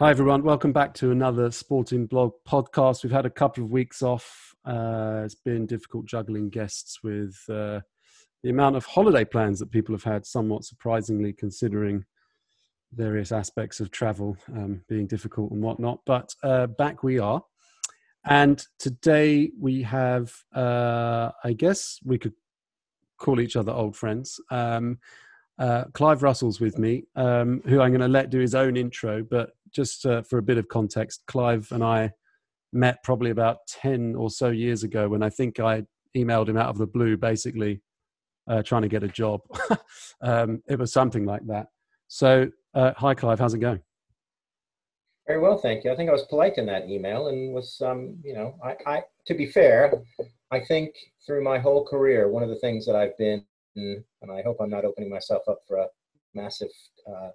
Hi, everyone. Welcome back to another Sporting Blog podcast. We've had a couple of weeks off. Uh, it's been difficult juggling guests with uh, the amount of holiday plans that people have had, somewhat surprisingly, considering various aspects of travel um, being difficult and whatnot. But uh, back we are. And today we have, uh, I guess we could call each other old friends. Um, uh, Clive Russell's with me, um, who I'm going to let do his own intro. But just uh, for a bit of context, Clive and I met probably about 10 or so years ago when I think I emailed him out of the blue, basically uh, trying to get a job. um, it was something like that. So, uh, hi, Clive, how's it going? Very well, thank you. I think I was polite in that email and was, um, you know, I, I, to be fair, I think through my whole career, one of the things that I've been and I hope I'm not opening myself up for a massive uh,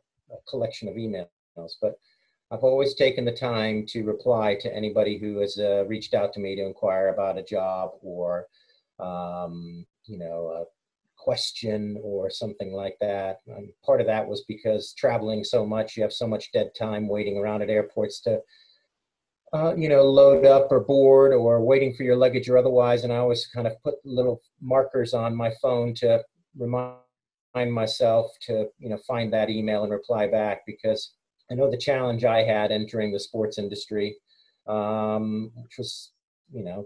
collection of emails, but I've always taken the time to reply to anybody who has uh, reached out to me to inquire about a job or, um, you know, a question or something like that. And part of that was because traveling so much, you have so much dead time waiting around at airports to uh, you know, load up or board or waiting for your luggage or otherwise. And I always kind of put little markers on my phone to remind myself to you know find that email and reply back because I know the challenge I had entering the sports industry, um, which was you know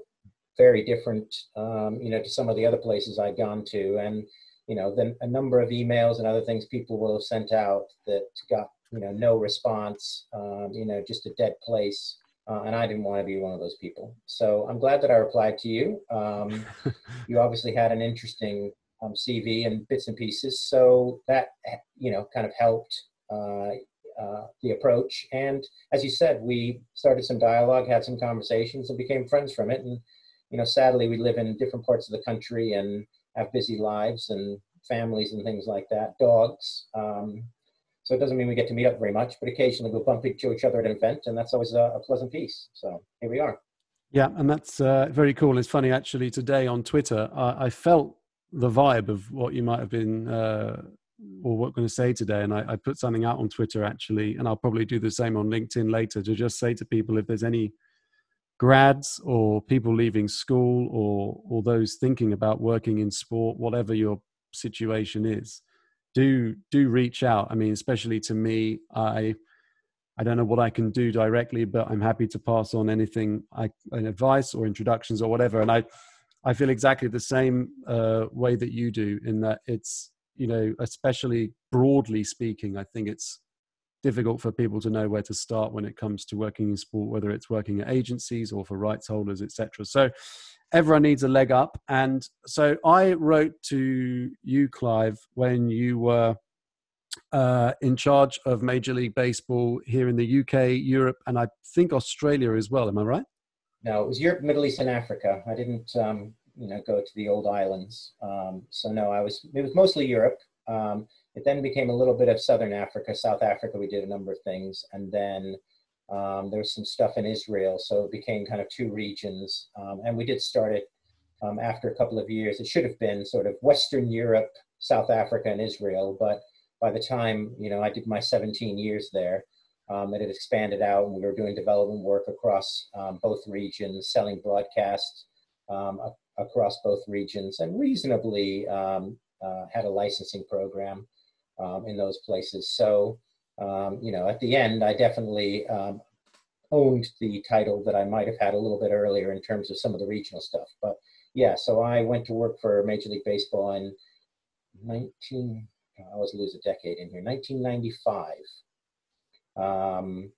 very different um, you know to some of the other places I'd gone to, and you know then a number of emails and other things people will have sent out that got you know no response, um, you know just a dead place. Uh, and I didn't want to be one of those people. So I'm glad that I replied to you. Um, you obviously had an interesting um, CV and bits and pieces. So that you know kind of helped uh, uh, the approach. And as you said, we started some dialogue, had some conversations, and became friends from it. And you know, sadly, we live in different parts of the country and have busy lives and families and things like that. Dogs. Um, so it doesn't mean we get to meet up very much, but occasionally we'll bump into each other at an event, and that's always a, a pleasant piece. So here we are. Yeah, and that's uh, very cool. It's funny actually. Today on Twitter, I, I felt the vibe of what you might have been uh, or what going to say today. And I, I, put something out on Twitter actually, and I'll probably do the same on LinkedIn later to just say to people if there's any grads or people leaving school or or those thinking about working in sport, whatever your situation is, do do reach out. I mean, especially to me, I. I don't know what I can do directly, but I'm happy to pass on anything, I, advice or introductions or whatever. And I, I feel exactly the same uh, way that you do in that it's, you know, especially broadly speaking, I think it's difficult for people to know where to start when it comes to working in sport, whether it's working at agencies or for rights holders, etc. So everyone needs a leg up. And so I wrote to you, Clive, when you were uh, in charge of Major League Baseball here in the UK, Europe, and I think Australia as well. Am I right? No, it was Europe, Middle East, and Africa. I didn't, um, you know, go to the old islands. Um, so no, I was. It was mostly Europe. Um, it then became a little bit of Southern Africa, South Africa. We did a number of things, and then um, there was some stuff in Israel. So it became kind of two regions, um, and we did start it um, after a couple of years. It should have been sort of Western Europe, South Africa, and Israel, but by the time you know I did my 17 years there, um, it had expanded out and we were doing development work across um, both regions, selling broadcasts um, across both regions, and reasonably um, uh, had a licensing program um, in those places. So, um, you know, at the end, I definitely owned the title that I might have had a little bit earlier in terms of some of the regional stuff. But yeah, so I went to work for Major League Baseball in 19, I always lose a decade in here, 1995. Um,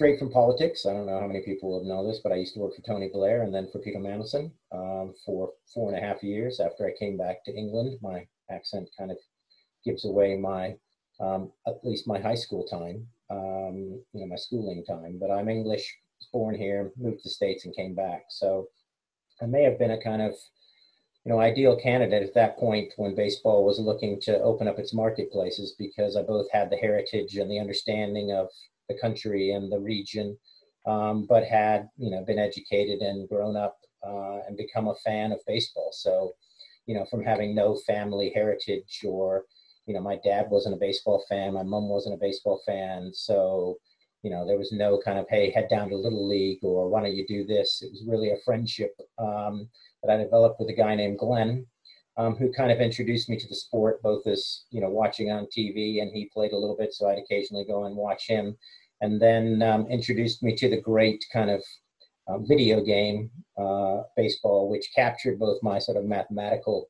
straight from politics. I don't know how many people will know this, but I used to work for Tony Blair and then for Peter Mandelson um, for four and a half years after I came back to England. My accent kind of gives away my, um, at least my high school time, um, you know, my schooling time. But I'm English, born here, moved to the States and came back. So I may have been a kind of you know, ideal candidate at that point when baseball was looking to open up its marketplaces because I both had the heritage and the understanding of the country and the region, um, but had, you know, been educated and grown up uh, and become a fan of baseball. So, you know, from having no family heritage or, you know, my dad wasn't a baseball fan, my mom wasn't a baseball fan, so you know, there was no kind of hey, head down to little league or why don't you do this? It was really a friendship um, that I developed with a guy named Glenn, um, who kind of introduced me to the sport, both as you know, watching on TV, and he played a little bit, so I'd occasionally go and watch him, and then um, introduced me to the great kind of uh, video game uh, baseball, which captured both my sort of mathematical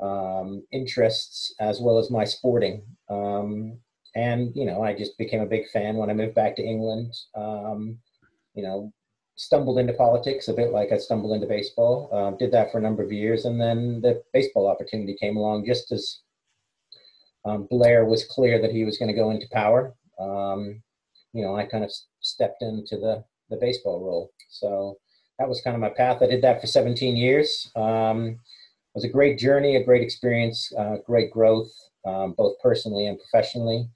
um, interests as well as my sporting. Um, and you know, I just became a big fan when I moved back to England. Um, you know, stumbled into politics a bit like I stumbled into baseball. Uh, did that for a number of years, and then the baseball opportunity came along just as um, Blair was clear that he was going to go into power. Um, you know, I kind of stepped into the the baseball role. So that was kind of my path. I did that for 17 years. Um, it was a great journey, a great experience, uh, great growth, um, both personally and professionally.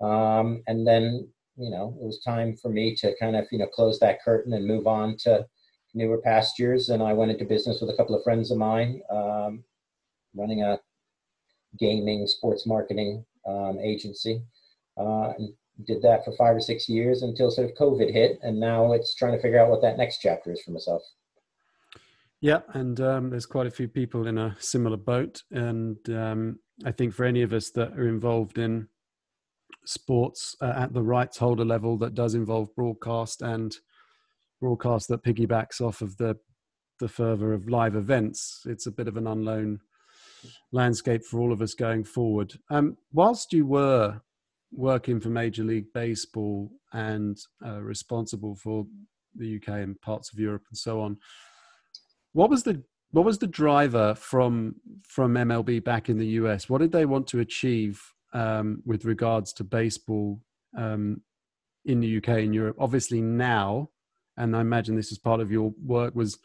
Um, and then, you know, it was time for me to kind of, you know, close that curtain and move on to newer pastures. And I went into business with a couple of friends of mine, um, running a gaming sports marketing um, agency. Uh, and did that for five or six years until sort of COVID hit, and now it's trying to figure out what that next chapter is for myself. Yeah, and um, there's quite a few people in a similar boat, and um, I think for any of us that are involved in sports uh, at the rights holder level, that does involve broadcast and broadcast that piggybacks off of the the fervor of live events, it's a bit of an unknown landscape for all of us going forward. Um, whilst you were working for Major League Baseball and uh, responsible for the UK and parts of Europe and so on. What was the what was the driver from from MLB back in the US? What did they want to achieve um, with regards to baseball um, in the UK and Europe? Obviously now, and I imagine this is part of your work was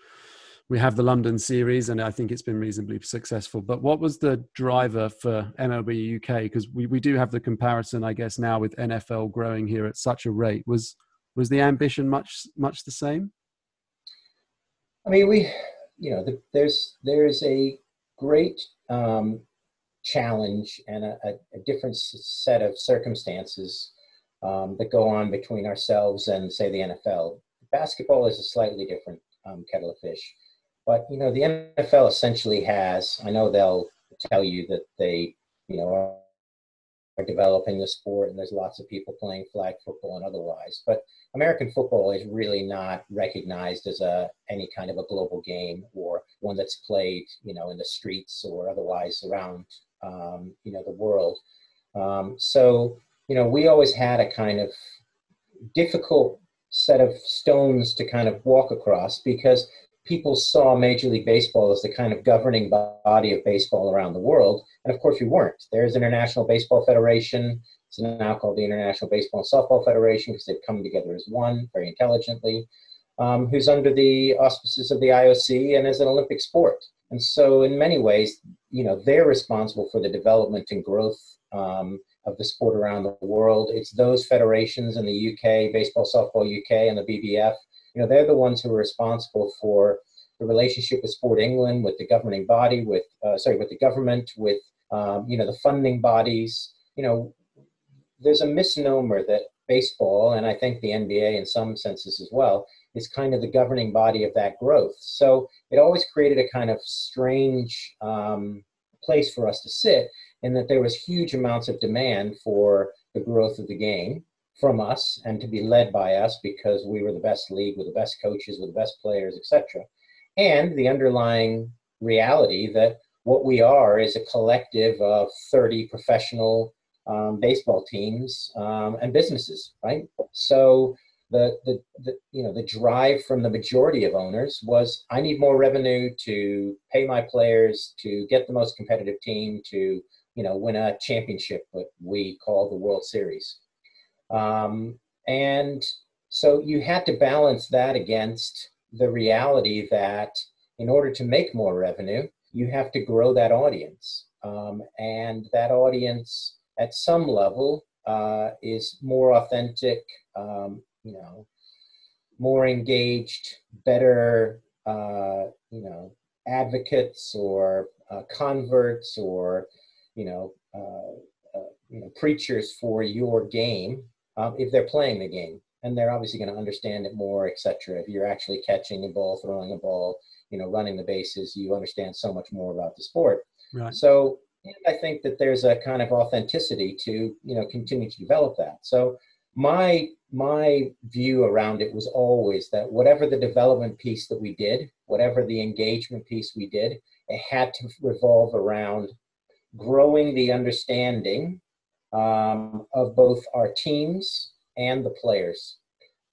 we have the London series, and I think it's been reasonably successful. But what was the driver for MLB UK? Because we, we do have the comparison, I guess, now with NFL growing here at such a rate. Was was the ambition much much the same? I mean, we, you know, the, there's there's a great um, challenge and a, a, different set of circumstances um, that go on between ourselves and, say, the NFL. Basketball is a slightly different um, kettle of fish. But you know, the NFL essentially has. I know they'll tell you that they, you know, are, developing the sport, and there's lots of people playing flag football and otherwise. But American football is really not recognized as a any kind of a global game or one that's played, you know, in the streets or otherwise around, um, you know, the world. Um, so, you know, we always had a kind of difficult set of stones to kind of walk across because people saw Major League Baseball as the kind of governing body of baseball around the world. And of course, we weren't. There's International Baseball Federation. It's now called the International Baseball and Softball Federation because they've come together as one very intelligently, um, who's under the auspices of the IOC and is an Olympic sport. And so, in many ways, you know, they're responsible for the development and growth um, of the sport around the world. It's those federations in the UK, Baseball, Softball UK, and the BBF, you know, they're the ones who are responsible for the relationship with Sport England, with the governing body, with uh, sorry, with the government, with um, you know the funding bodies. You know, there's a misnomer that baseball, and I think the NBA in some senses as well, is kind of the governing body of that growth. So it always created a kind of strange um, place for us to sit, in that there was huge amounts of demand for the growth of the game from us and to be led by us because we were the best league with the best coaches, with the best players, etc. And the underlying reality that what we are is a collective of 30 professional um, baseball teams um, and businesses, right? So the, the, the, you know the drive from the majority of owners was I need more revenue to pay my players to get the most competitive team to you know win a championship what we call the World Series um, and so you had to balance that against the reality that in order to make more revenue, you have to grow that audience. Um, and that audience at some level uh, is more authentic, um, you know, more engaged, better, uh, you know, advocates or uh, converts or, you know, uh, uh, you know, preachers for your game um, if they're playing the game, and they're obviously going to understand it more, etc. If you're actually catching a ball, throwing a ball, you know, running the bases, you understand so much more about the sport. Right. So I think that there's a kind of authenticity to you know continue to develop that. So my my view around it was always that whatever the development piece that we did, whatever the engagement piece we did, it had to revolve around growing the understanding um, of both our teams and the players.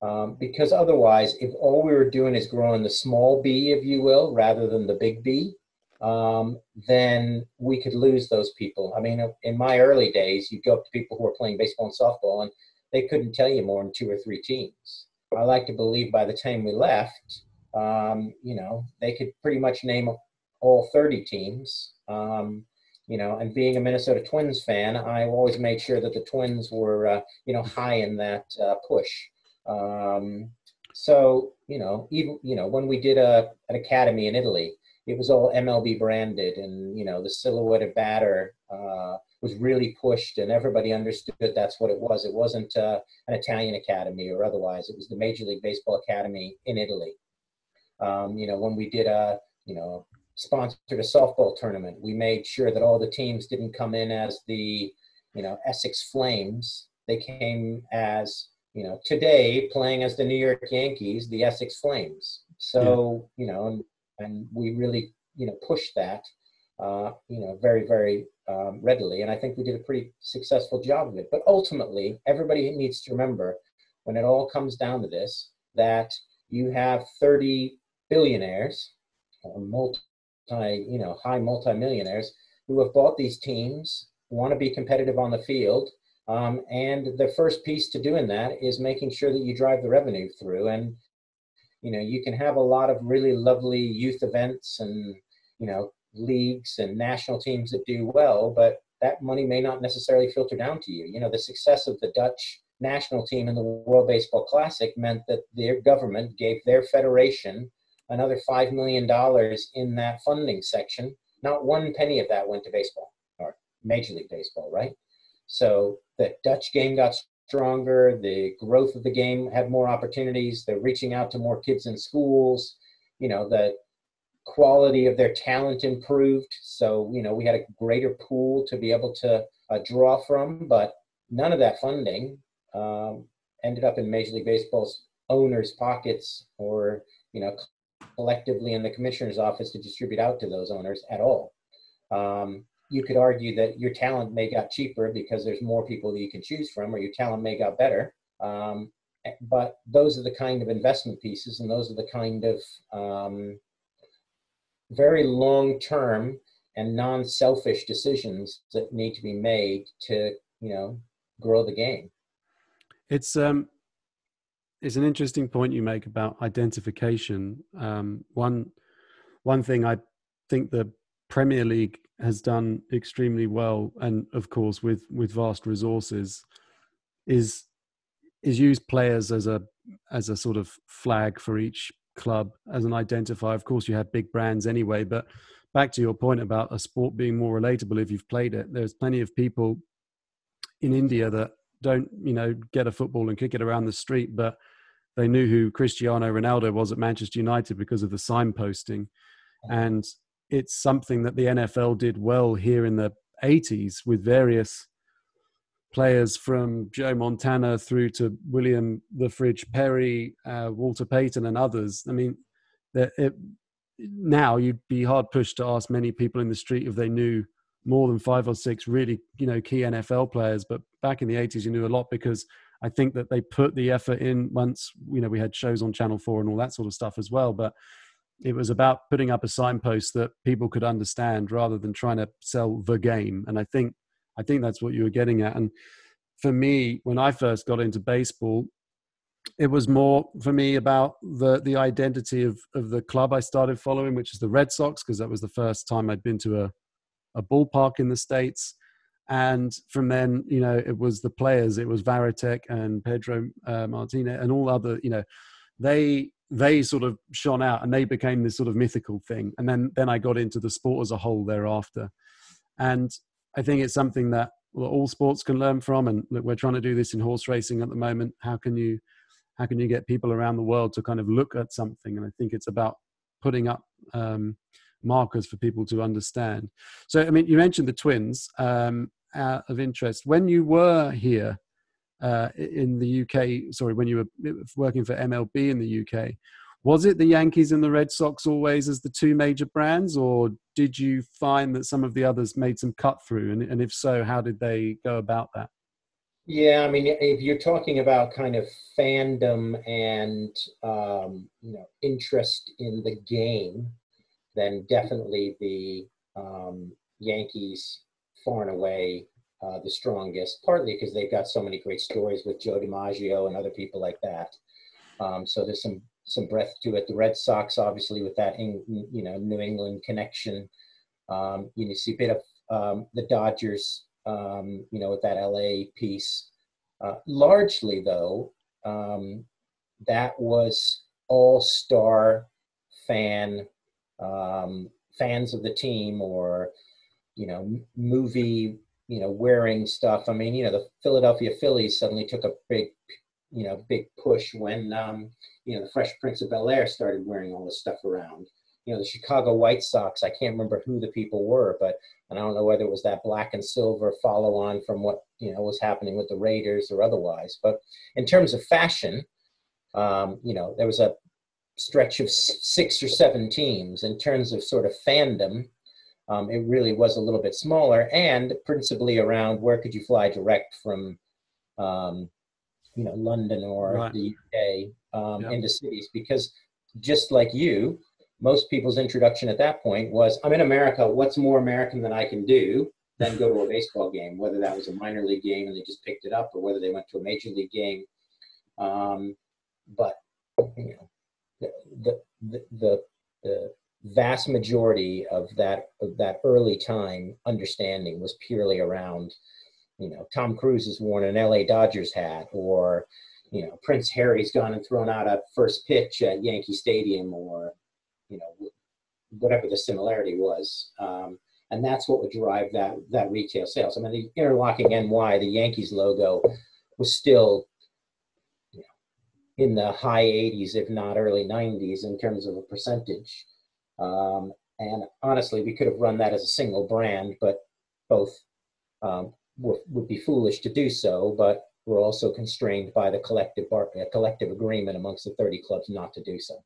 Um, because otherwise, if all we were doing is growing the small b, if you will, rather than the big B, um, then we could lose those people. I mean, in my early days, you'd go up to people who were playing baseball and softball, and they couldn't tell you more than two or three teams. I like to believe by the time we left, um, you know, they could pretty much name all 30 teams. Um, you know, and being a Minnesota Twins fan, I always made sure that the Twins were, uh, you know, high in that uh, push. Um, so, you know, even, you know, when we did a, an academy in Italy, it was all MLB branded and, you know, the silhouetted batter, uh, was really pushed and everybody understood that's what it was. It wasn't uh, an Italian academy or otherwise. It was the Major League Baseball Academy in Italy. Um, you know, when we did a, you know, sponsored a softball tournament, we made sure that all the teams didn't come in as the, you know, Essex Flames. They came as, you know, today playing as the New York Yankees, the Essex Flames. So, yeah. you know, and, and we really, you know, pushed that, uh, you know, very, very um, readily. And I think we did a pretty successful job of it. But ultimately, everybody needs to remember when it all comes down to this that you have 30 billionaires, multi, you know, high multimillionaires who have bought these teams, want to be competitive on the field. Um, and the first piece to doing that is making sure that you drive the revenue through. And, you know, you can have a lot of really lovely youth events and, you know, leagues and national teams that do well, but that money may not necessarily filter down to you. You know, the success of the Dutch national team in the World Baseball Classic meant that their government gave their federation another $5 million in that funding section. Not one penny of that went to baseball or Major League Baseball, right? So the Dutch game got stronger, the growth of the game had more opportunities, they're reaching out to more kids in schools, you know, the quality of their talent improved. So, you know, we had a greater pool to be able to uh, draw from, but none of that funding um, ended up in Major League Baseball's owners' pockets or, you know, collectively in the commissioner's office to distribute out to those owners at all. Um, you could argue that your talent may got cheaper because there's more people that you can choose from, or your talent may got better. Um, but those are the kind of investment pieces, and those are the kind of um, very long term and non-selfish decisions that need to be made to you know grow the game it's um it's an interesting point you make about identification um one one thing i think the premier league has done extremely well and of course with with vast resources is is use players as a as a sort of flag for each club as an identifier. Of course, you have big brands anyway, but back to your point about a sport being more relatable if you've played it, there's plenty of people in India that don't, you know, get a football and kick it around the street, but they knew who Cristiano Ronaldo was at Manchester United because of the signposting. And it's something that the NFL did well here in the 80s with various players from Joe Montana through to William the Fridge Perry, uh, Walter Payton, and others. I mean, it, now you'd be hard pushed to ask many people in the street if they knew more than five or six really, you know, key NFL players. But back in the 80s, you knew a lot because I think that they put the effort in once, you know, we had shows on Channel 4 and all that sort of stuff as well. But it was about putting up a signpost that people could understand rather than trying to sell the game. And I think I think that's what you were getting at. And for me, when I first got into baseball, it was more for me about the the identity of of the club I started following, which is the Red Sox, because that was the first time I'd been to a a ballpark in the states. And from then, you know, it was the players. It was Varitek and Pedro uh, Martinez and all other, you know, they they sort of shone out and they became this sort of mythical thing. And then then I got into the sport as a whole thereafter. And I think it's something that all sports can learn from. And look, we're trying to do this in horse racing at the moment. How can you how can you get people around the world to kind of look at something? And I think it's about putting up um, markers for people to understand. So, I mean, you mentioned the twins um, out of interest. When you were here uh, in the UK, sorry, when you were working for MLB in the UK, was it the Yankees and the Red Sox always as the two major brands, or did you find that some of the others made some cut through? And, and if so, how did they go about that? Yeah, I mean, if you're talking about kind of fandom and um, you know interest in the game, then definitely the um, Yankees far and away uh, the strongest. Partly because they've got so many great stories with Joe DiMaggio and other people like that. Um, so there's some some breadth to it. The Red Sox, obviously, with that in, you know New England connection. Um, you see a bit of um, the Dodgers, um, you know, with that LA piece. Uh, largely, though, um, that was all-star fan um, fans of the team, or you know, movie, you know, wearing stuff. I mean, you know, the Philadelphia Phillies suddenly took a big you know big push when um, you know the Fresh Prince of Bel Air started wearing all this stuff around. You know the Chicago White Sox. I can't remember who the people were, but and I don't know whether it was that black and silver follow on from what you know was happening with the Raiders or otherwise. But in terms of fashion, um, you know there was a stretch of six or seven teams. In terms of sort of fandom, um, it really was a little bit smaller, and principally around where could you fly direct from um, you know London or right. the UK um, into cities because just like you, most people's introduction at that point was I'm in America. What's more American than I can do than go to a baseball game? Whether that was a minor league game and they just picked it up, or whether they went to a major league game. Um, but you know, the the the, the vast majority of that of that early time understanding was purely around you know, Tom Cruise has worn an LA Dodgers hat, or you know, Prince Harry's gone and thrown out a first pitch at Yankee Stadium, or you know, whatever the similarity was. Um, and that's what would drive that that retail sales. I mean, the interlocking NY, the Yankees logo, was still you know, in the high 80s, if not early 90s, in terms of a percentage. Um, and honestly, we could have run that as a single brand, but both um, would be foolish to do so, but we're also constrained by the collective bar, uh, collective agreement amongst the 30 clubs not to do so.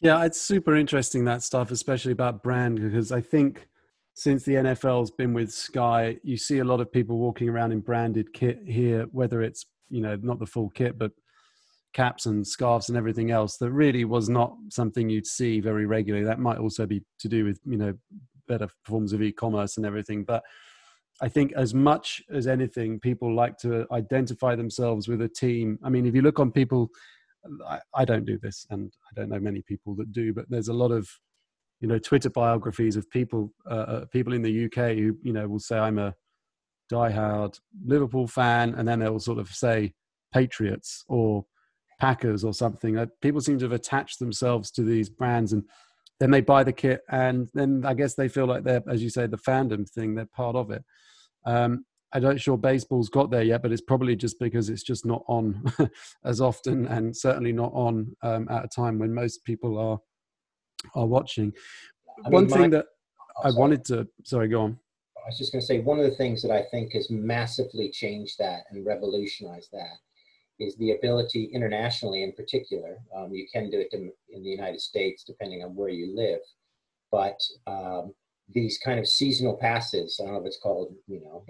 Yeah, it's super interesting that stuff, especially about brand, because I think since the NFL's been with Sky, you see a lot of people walking around in branded kit here, whether it's you know not the full kit, but caps and scarves and everything else. That really was not something you'd see very regularly. That might also be to do with you know better forms of e-commerce and everything, but I think as much as anything, people like to identify themselves with a team. I mean, if you look on people, I, I, don't do this, and I don't know many people that do, but there's a lot of, you know, Twitter biographies of people, uh, uh people in the UK who, you know, will say I'm a diehard Liverpool fan, and then they'll sort of say Patriots or Packers or something. Uh, people seem to have attached themselves to these brands and then they buy the kit and then i guess they feel like they're as you say the fandom thing they're part of it. Um, i'm not sure baseball's got there yet but it's probably just because it's just not on as often and certainly not on um, at a time when most people are are watching. I mean, one thing my, that oh, i wanted to sorry go on. I was just going to say one of the things that i think has massively changed that and revolutionized that is the ability internationally in particular. Um, you can do it in, in, the United States depending on where you live, but um, these kind of seasonal passes, I don't know if it's called, you know,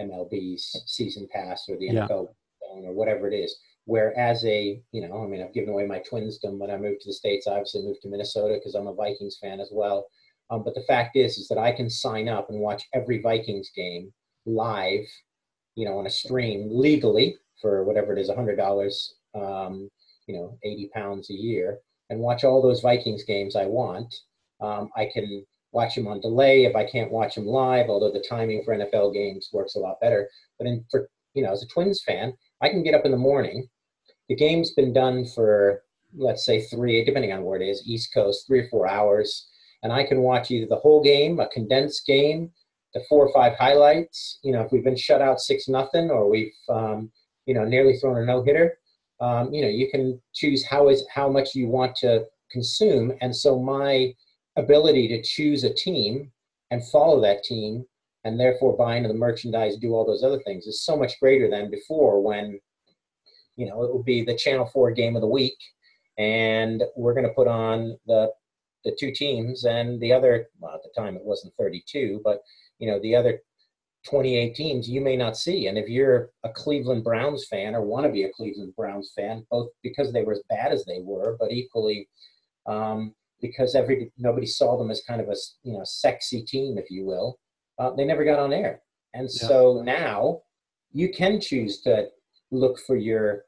MLB's season pass or the NFL yeah. or whatever it is, where as a, you know, I mean, I've given away my twinsdom when I moved to the States. I obviously moved to Minnesota because I'm a Vikings fan as well. Um, but the fact is, is that I can sign up and watch every Vikings game live, you know, on a stream legally for whatever it is, hundred dollars, um, you know, eighty pounds a year, and watch all those Vikings games I want. Um, I can watch them on delay if I can't watch them live, although the timing for NFL games works a lot better. But in, for you know, as a Twins fan, I can get up in the morning. The game's been done for let's say three, depending on where it is, East Coast, three or four hours, and I can watch either the whole game, a condensed game, the four or five highlights. You know, if we've been shut out six nothing, or we've um, you know nearly thrown a no hitter, um, you know, you can choose how is how much you want to consume. And so my ability to choose a team and follow that team and therefore buy into the merchandise, do all those other things is so much greater than before when, you know, it would be the Channel 4 game of the week and we're going to put on the the two teams and the other well at the time it wasn't 32 but you know the other 28 teams you may not see and if you're a cleveland browns fan or want to be a cleveland browns fan both because they were as bad as they were but equally um, because every nobody saw them as kind of a you know sexy team, if you will. Uh, they never got on air, and yeah. so now you can choose to look for your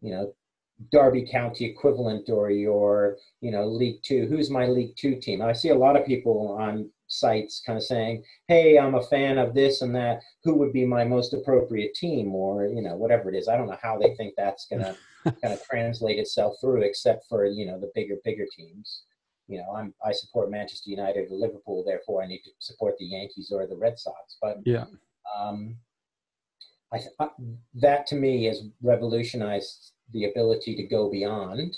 you know Derby County equivalent or your you know League Two. Who's my League Two team? I see a lot of people on sites kind of saying, "Hey, I'm a fan of this and that. Who would be my most appropriate team?" Or you know whatever it is. I don't know how they think that's gonna kind of translate itself through, except for you know the bigger bigger teams you know, I'm I support Manchester United or Liverpool, therefore I need to support the Yankees or the Red Sox. But yeah, um, I, I, that to me has revolutionized the ability to go beyond,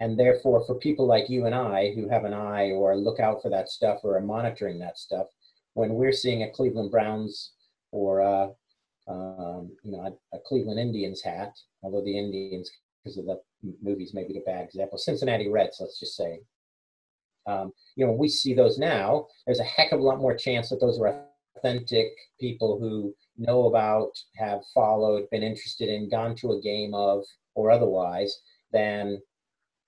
and therefore for people like you and I who have an eye or look out for that stuff or are monitoring that stuff, when we're seeing a Cleveland Browns or a, um, you know a, a Cleveland Indians hat, although the Indians because of the movies maybe the bad example, Cincinnati Reds, let's just say um, you know, when we see those now, there's a heck of a lot more chance that those are authentic people who know about, have followed, been interested in, gone to a game of, or otherwise, than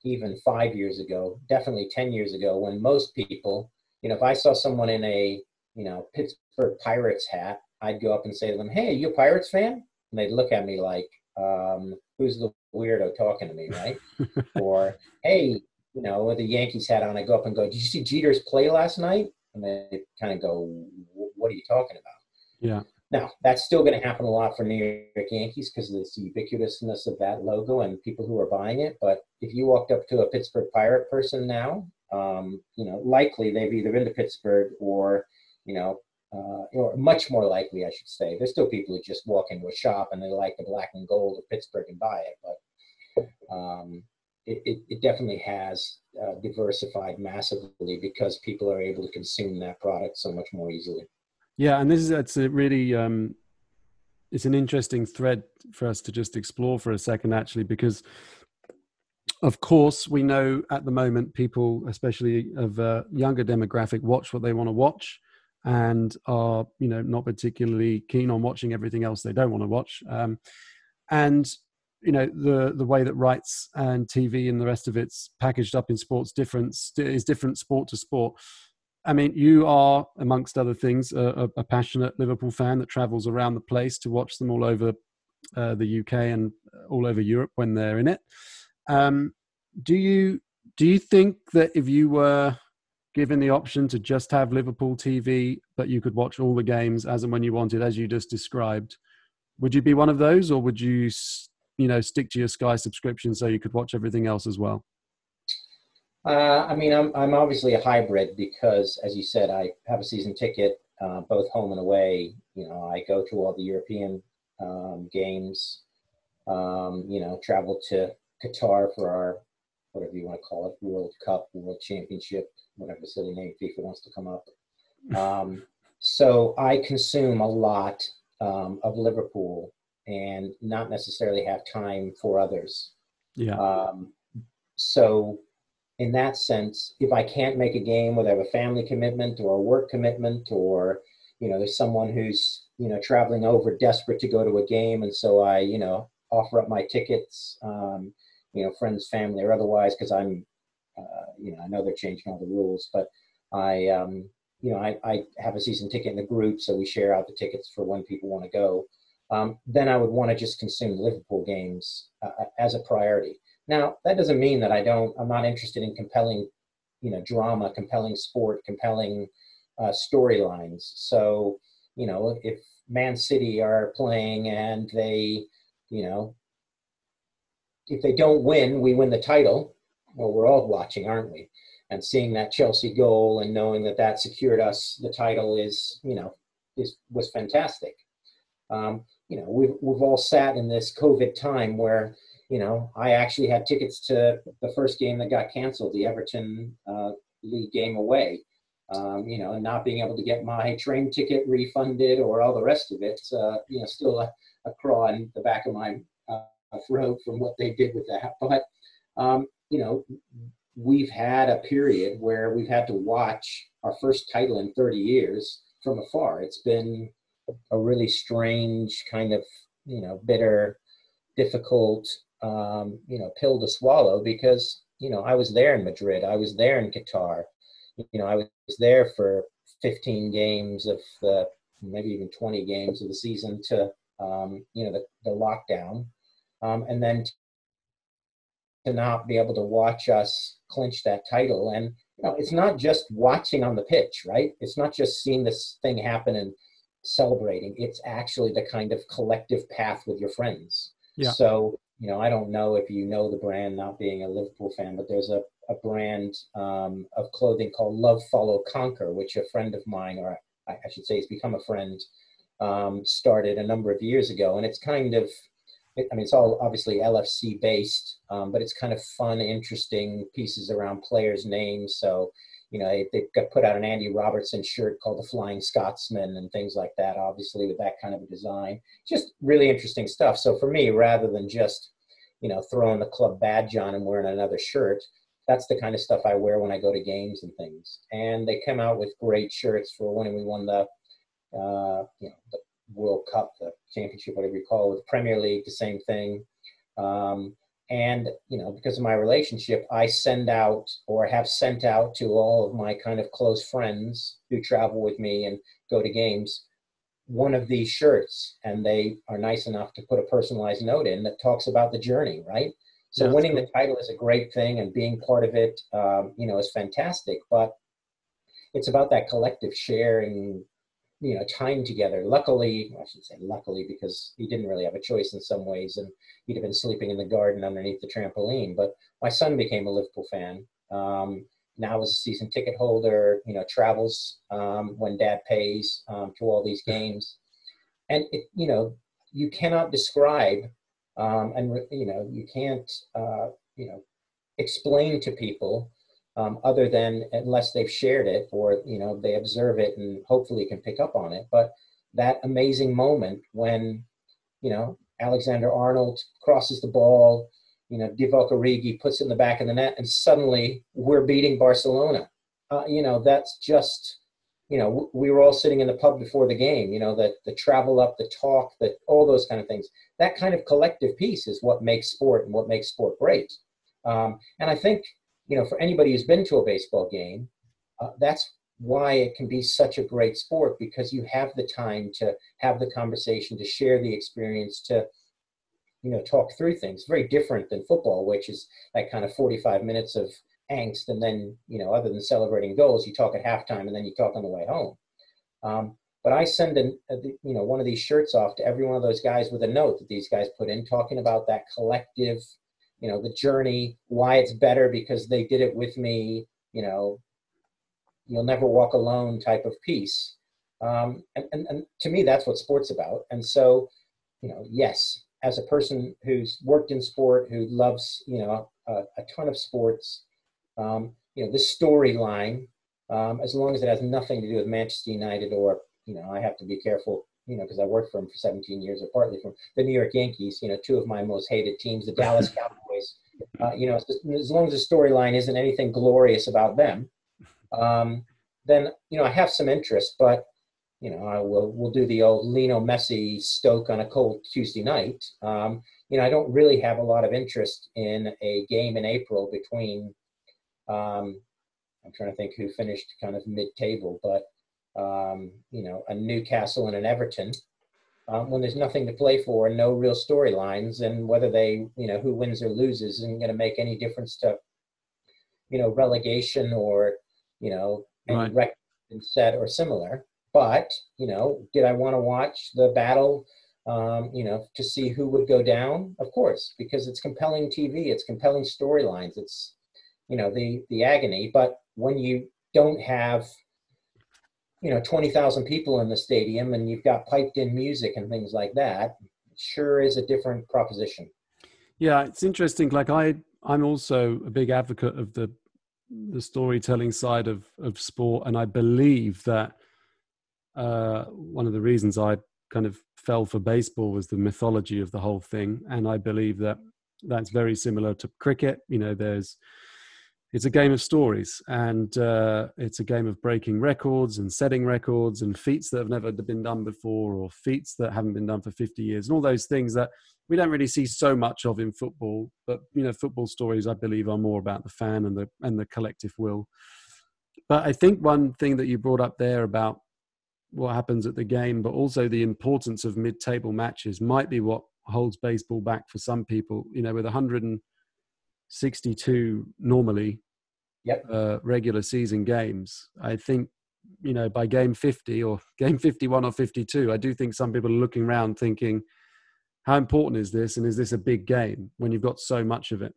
even five years ago, definitely 10 years ago, when most people, you know, if I saw someone in a, you know, Pittsburgh Pirates hat, I'd go up and say to them, Hey, are you a Pirates fan? And they'd look at me like, um, who's the weirdo talking to me, right? or, Hey, you know, with a Yankees hat on, I go up and go, "Did you see Jeter's play last night?" And they kind of go, "What are you talking about?" Yeah. Now that's still going to happen a lot for New York Yankees because of the ubiquitousness of that logo and people who are buying it. But if you walked up to a Pittsburgh Pirate person now, um, you know, likely they've either been to Pittsburgh or, you know, uh, or much more likely, I should say. There's still people who just walk into a shop and they like the black and gold of Pittsburgh and buy it, but um, it, it, it definitely has uh, diversified massively because people are able to consume that product so much more easily. Yeah, and this is it's a really um, it's an interesting thread for us to just explore for a second, actually, because of course we know at the moment people, especially of a younger demographic, watch what they want to watch and are you know not particularly keen on watching everything else they don't want to watch. Um, and you know the the way that rights and TV and the rest of it's packaged up in sports difference is different sport to sport. I mean, you are amongst other things a, a passionate Liverpool fan that travels around the place to watch them all over uh, the UK and all over Europe when they're in it. Um, do you do you think that if you were given the option to just have Liverpool TV, but you could watch all the games as and when you wanted, as you just described, would you be one of those, or would you you know stick to your Sky subscription so you could watch everything else as well? Uh, I mean, I'm I'm obviously a hybrid because, as you said, I have a season ticket uh, both home and away. You know, I go to all the European um, games. Um, you know, travel to Qatar for our whatever you want to call it, World Cup, World Championship, whatever silly name FIFA wants to come up. Um, so I consume a lot um, of Liverpool and not necessarily have time for others. Yeah. Um, so, in that sense, if I can't make a game, whether I have a family commitment or a work commitment, or you know, there's someone who's you know traveling over desperate to go to a game, and so I you know offer up my tickets, um, you know, friends, family, or otherwise, because I'm, uh, you know, I know they're changing all the rules, but I, um, you know, I, I have a season ticket in the group, so we share out the tickets for when people want to go um, then I would want to just consume Liverpool games uh, as a priority. Now, that doesn't mean that I don't, I'm not interested in compelling, you know, drama, compelling sport, compelling uh, storylines. So, you know, if Man City are playing and they, you know, if they don't win, we win the title. Well, we're all watching, aren't we? And seeing that Chelsea goal and knowing that that secured us the title is, you know, is was fantastic. Um, you know, we've we've all sat in this COVID time where you know I actually had tickets to the first game that got canceled, the Everton uh, league game away. Um, you know, and not being able to get my train ticket refunded or all the rest of it, uh, you know, still a, a craw in the back of my uh, throat from what they did with that. But um, you know, we've had a period where we've had to watch our first title in 30 years from afar. It's been a really strange kind of, you know, bitter, difficult, um, you know, pill to swallow because, you know, I was there in Madrid, I was there in Qatar, you know, I was there for 15 games of the, maybe even 20 games of the season to, um, you know, the, the lockdown. Um, and then to not be able to watch us clinch that title. And you know, it's not just watching on the pitch, right? It's not just seeing this thing happen and celebrating. It's actually the kind of collective path with your friends. Yeah. So, you know, I don't know if you know the brand, not being a Liverpool fan, but there's a, a brand um, of clothing called Love Follow Conquer, which a friend of mine, or I, I should say, has become a friend, um, started a number of years ago. And it's kind of I mean, it's all obviously LFC based, um, but it's kind of fun, interesting pieces around players' names. So, you know, they, they've got put out an Andy Robertson shirt called the Flying Scotsman and things like that, obviously, with that kind of a design. Just really interesting stuff. So, for me, rather than just, you know, throwing the club badge on and wearing another shirt, that's the kind of stuff I wear when I go to games and things. And they come out with great shirts for when we won the, uh, you know, the World Cup, the championship, whatever you call it, the Premier League, the same thing. Um, and you know, because of my relationship, I send out or have sent out to all of my kind of close friends who travel with me and go to games one of these shirts, and they are nice enough to put a personalized note in that talks about the journey, right? So yeah, winning cool. the title is a great thing, and being part of it, um, you know, is fantastic. But it's about that collective sharing you know time together luckily i should say luckily because he didn't really have a choice in some ways and he'd have been sleeping in the garden underneath the trampoline but my son became a liverpool fan um, now as a season ticket holder you know travels um, when dad pays um, to all these games. And it you know you cannot describe um, and you know you can't uh, you know explain to people um, other than unless they've shared it or you know they observe it and hopefully can pick up on it. But that amazing moment when you know alexander arnold crosses the ball you know divock origi puts it in the back of the net and suddenly we're beating barcelona. Uh, you know that's just you know we were all sitting in the pub before the game you know the, the travel up the talk that all those kind of things. That kind of collective piece is what makes sport and what makes sport great. Um, and i think you know, for anybody who's been to a baseball game, uh, that's why it can be such a great sport because you have the time to have the conversation, to share the experience, to you know talk through things. Very different than football, which is that kind of 45 minutes of angst, and then you know, other than celebrating goals, you talk at halftime, and then you talk on the way home. Um, but I send an, a, you know one of these shirts off to every one of those guys with a note that these guys put in, talking about that collective you know the journey why it's better because they did it with me you know you'll never walk alone type of piece um, and, and, and to me that's what sports about and so you know yes as a person who's worked in sport who loves you know a, a ton of sports um, you know this storyline um, as long as it has nothing to do with manchester united or you know i have to be careful you know, because I worked for him for 17 years, or partly from the New York Yankees, you know, two of my most hated teams, the Dallas Cowboys. Uh, you know, as long as the storyline isn't anything glorious about them, um, then you know I have some interest. But you know, I will we'll do the old Lino Messi Stoke on a cold Tuesday night. Um, you know, I don't really have a lot of interest in a game in April between. Um, I'm trying to think who finished kind of mid-table, but um, you know, a Newcastle and an Everton, um, when there's nothing to play for and no real storylines, and whether they, you know, who wins or loses isn't going to make any difference to, you know, relegation or, you know, any right. record set or similar. But, you know, did I want to watch the battle, um, you know, to see who would go down? Of course, because it's compelling TV, it's compelling storylines, it's, you know, the the agony. But when you don't have you know 20,000 people in the stadium and you've got piped in music and things like that sure is a different proposition yeah it's interesting like i i'm also a big advocate of the the storytelling side of of sport and i believe that uh, one of the reasons i kind of fell for baseball was the mythology of the whole thing. And i believe that that's very similar to cricket. You know there's it's a game of stories and uh, it's a game of breaking records and setting records and feats that have never been done before or feats that haven't been done for 50 years and all those things that we don't really see so much of in football. But you know football stories i believe are more about the fan and the and the collective will. But i think one thing that you brought up there about what happens at the game but also the importance of mid-table matches might be what holds baseball back for some people you know with 162 normally yep. uh, regular season games. I think, you know, by game 50 or game 51 or 52, I do think some people are looking around thinking, how important is this? And is this a big game when you've got so much of it?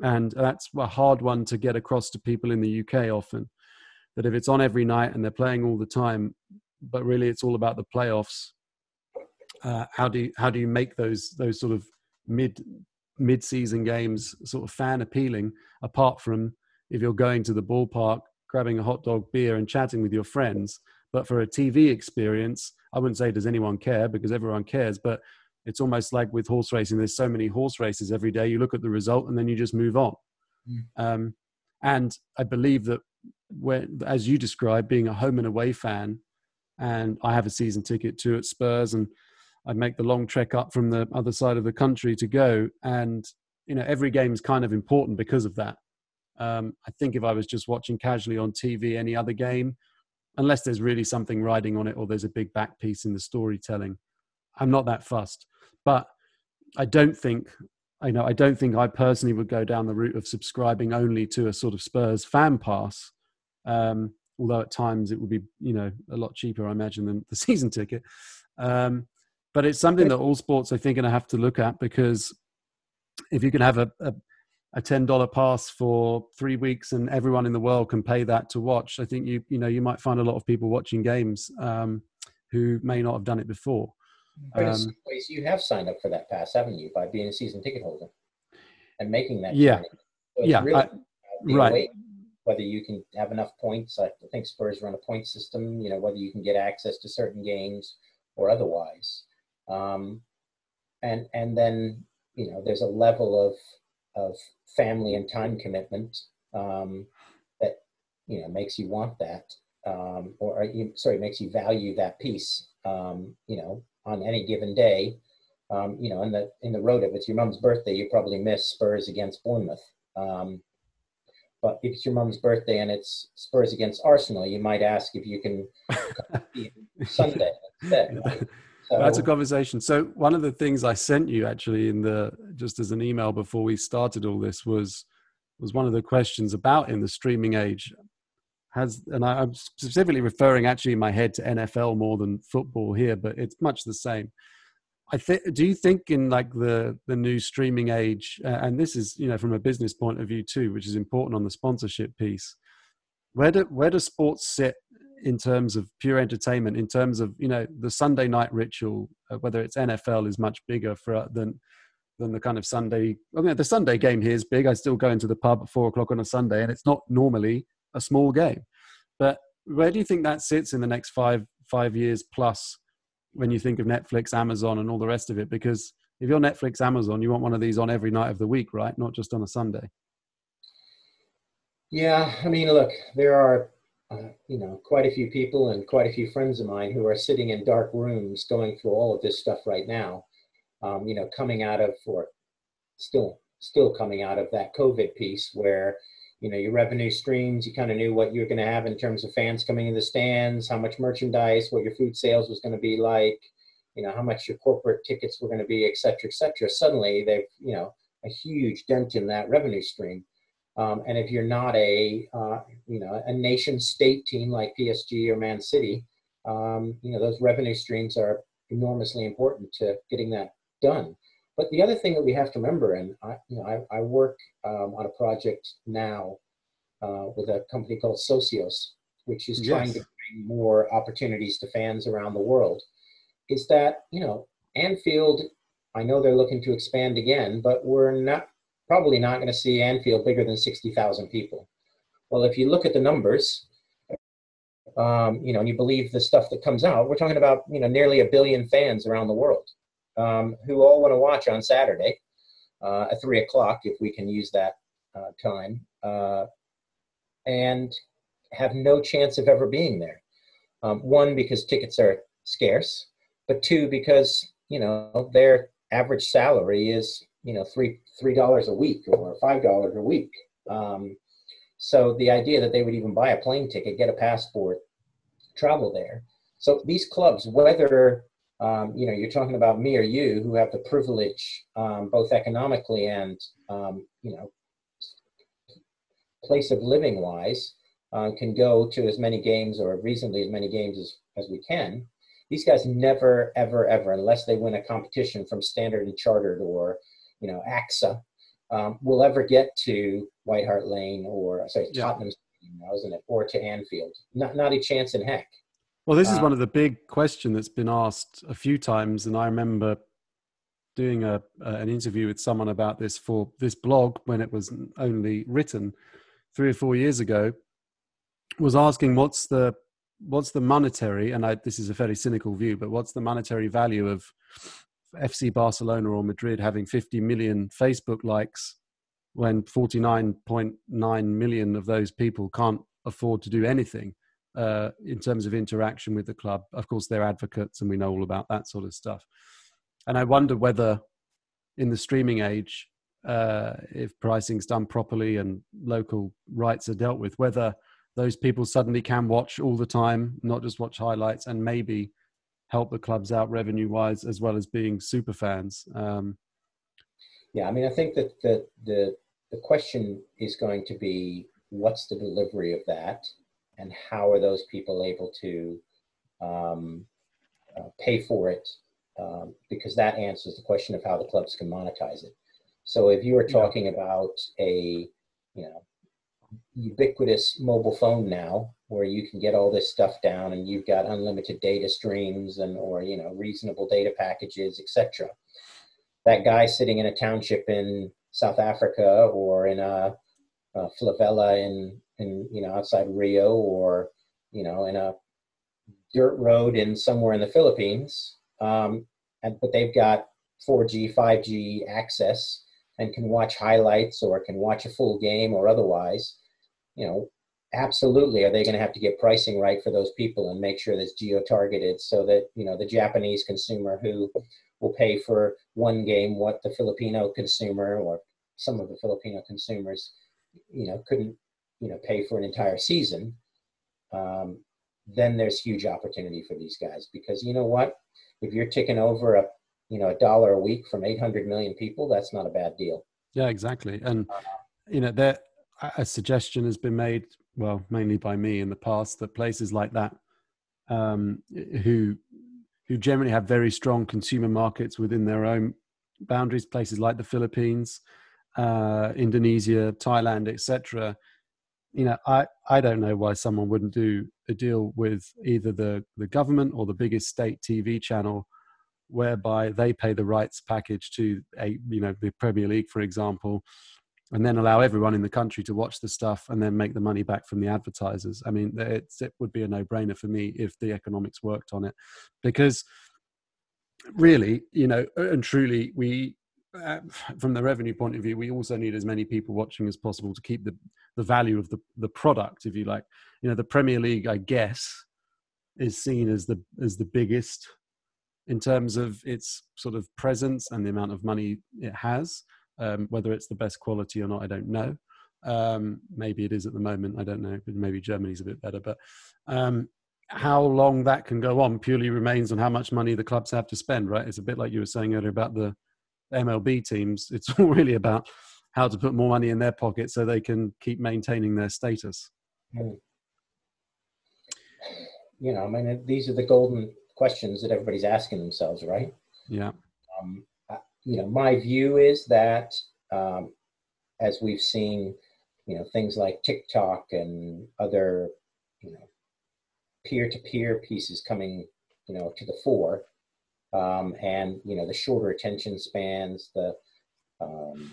And that's a hard one to get across to people in the UK often. That if it's on every night and they're playing all the time, but really it's all about the playoffs. Uh, how do you, how do you make those those sort of mid mid-season games sort of fan appealing apart from if you're going to the ballpark grabbing a hot dog beer and chatting with your friends but for a tv experience i wouldn't say does anyone care because everyone cares but it's almost like with horse racing there's so many horse races every day you look at the result and then you just move on mm. um, and i believe that when as you describe, being a home and away fan and i have a season ticket too at spurs and I'd make the long trek up from the other side of the country to go. And, you know, every game is kind of important because of that. Um, I think if I was just watching casually on TV any other game, unless there's really something riding on it or there's a big back piece in the storytelling, I'm not that fussed. But I don't think, I know, I don't think I personally would go down the route of subscribing only to a sort of Spurs fan pass. Um, although at times it would be, you know, a lot cheaper, I imagine, than the season ticket. Um, but it's something that all sports, I think, are going to have to look at because if you can have a, a, a ten dollar pass for three weeks and everyone in the world can pay that to watch, I think you you know you might find a lot of people watching games um, who may not have done it before. But um, in some ways, you have signed up for that pass, haven't you, by being a season ticket holder and making that? Yeah, so yeah, really I, right. Whether you can have enough points, I think Spurs run a point system. You know, whether you can get access to certain games or otherwise. Um, and and then you know there's a level of of family and time commitment um, that you know makes you want that um, or sorry makes you value that piece um, you know on any given day um, you know in the in the road if it's your mom's birthday you probably miss Spurs against Bournemouth um, but if it's your mom's birthday and it's Spurs against Arsenal you might ask if you can Sunday instead right? So, That's a conversation. So one of the things I sent you actually in the just as an email before we started all this was was one of the questions about in the streaming age has and I, am specifically referring actually in my head to NFL more than football here, but it's much the same. I think. Do you think in like the the new streaming age, uh, and this is you know from a business point of view too, which is important on the sponsorship piece. Where do where does sports sit in terms of pure entertainment, in terms of you know the Sunday night ritual, uh, whether it's NFL is much bigger for uh, than than the kind of Sunday. I mean, the Sunday game here is big. I still go into the pub at four o'clock on a Sunday, and it's not normally a small game. But where do you think that sits in the next five five years plus? When you think of Netflix, Amazon, and all the rest of it, because if you're Netflix, Amazon, you want one of these on every night of the week, right? Not just on a Sunday. Yeah, I mean, look, there are uh, you know, quite a few people and quite a few friends of mine who are sitting in dark rooms going through all of this stuff right now. Um, you know, coming out of or still still coming out of that COVID piece where you know your revenue streams, you kind of knew what you were going to have in terms of fans coming in the stands, how much merchandise, what your food sales was going to be like, you know, how much your corporate tickets were going to be, et cetera, et cetera. Suddenly, they've you know a huge dent in that revenue stream. Um, and if you're not a uh, you know a nation state team like PSG or Man City, um, you know those revenue streams are enormously important to getting that done. But the other thing that we have to remember, and I, you know, I, I work um, on a project now uh, with a company called Socios, which is trying yes. to bring more opportunities to fans around the world, is that you know Anfield. I know they're looking to expand again, but we're not probably not going to see Anfield bigger than sixty thousand people. Well, if you look at the numbers, um, you know, and you believe the stuff that comes out, we're talking about you know nearly a billion fans around the world um, who all want to watch on Saturday uh, at three o'clock, if we can use that uh, time, uh, and have no chance of ever being there. Um, one because tickets are scarce, but two because you know their average salary is you know three three dollars a week or five dollars a week. Um, so the idea that they would even buy a plane ticket, get a passport, travel there. So these clubs, whether um, you know you're talking about me or you, who have the privilege, um, both economically and um, you know place of living wise, uh, can go to as many games or reasonably as many games as, as we can. These guys never, ever, ever, unless they win a competition from Standard and Chartered or you know AXA, um, will ever get to White Hart Lane or sorry yeah. Tottenham, wasn't it, or to Anfield? Not not a chance in heck. Well, this is uh, one of the big question that's been asked a few times, and I remember doing a uh, an interview with someone about this for this blog when it was only written three or four years ago. Was asking what's the what's the monetary, and I, this is a fairly cynical view, but what's the monetary value of FC Barcelona or Madrid having 50 million Facebook likes when 49.9 million of those people can't afford to do anything uh, in terms of interaction with the club. Of course, they're advocates, and we know all about that sort of stuff. And I wonder whether, in the streaming age, uh, if pricing's done properly and local rights are dealt with, whether those people suddenly can watch all the time, not just watch highlights, and maybe help the clubs out revenue wise as well as being super fans. Um, yeah, I mean, I think that the, the the question is going to be what's the delivery of that, and how are those people able to um, uh, pay for it? Um, because that answers the question of how the clubs can monetize it. So if you are talking yeah. about a you know ubiquitous mobile phone now where you can get all this stuff down and you've got unlimited data streams and or you know reasonable data packages etc that guy sitting in a township in south africa or in a, a favela in in you know outside rio or you know in a dirt road in somewhere in the philippines um, and but they've got 4g 5g access and can watch highlights or can watch a full game or otherwise you know absolutely are they going to have to get pricing right for those people and make sure that's geo targeted so that you know the japanese consumer who will pay for one game what the filipino consumer or some of the filipino consumers you know couldn't you know pay for an entire season um, then there's huge opportunity for these guys. Because you know what? If you're ticking over a you know a dollar a week from 800 million people that's not a bad deal. Yeah exactly. And you know there a suggestion has been made well mainly by me in the past that places like that um, who who generally have very strong consumer markets within their own boundaries places like the philippines uh, indonesia thailand etc you know i i don't know why someone wouldn't do a deal with either the the government or the biggest state tv channel whereby they pay the rights package to a you know the Premier League, for example, and then allow everyone in the country to watch the stuff and then make the money back from the advertisers. I mean, it would be a no-brainer for me if the economics worked on it, because really, you know, and truly, we. Uh, from the revenue point of view, we also need as many people watching as possible to keep the, the value of the, the product, if you like. You know, the Premier League, I guess, is seen as the as the biggest in terms of its sort of presence and the amount of money it has. Um, whether it's the best quality or not, I don't know. Um, maybe it is at the moment. I don't know. Maybe Germany's a bit better, but um, how long that can go on purely remains on how much money the clubs have to spend. Right? It's a bit like you were saying earlier about the MLB teams. It's all really about how to put more money in their pocket so they can keep maintaining their status. Hmm. You know, I mean, these are the golden questions that everybody's asking themselves, right? Yeah. Um, you know, my view is that um, as we've seen, you know, things like TikTok and other, you know, peer-to-peer pieces coming, you know, to the fore, um, and you know the shorter attention spans, the um,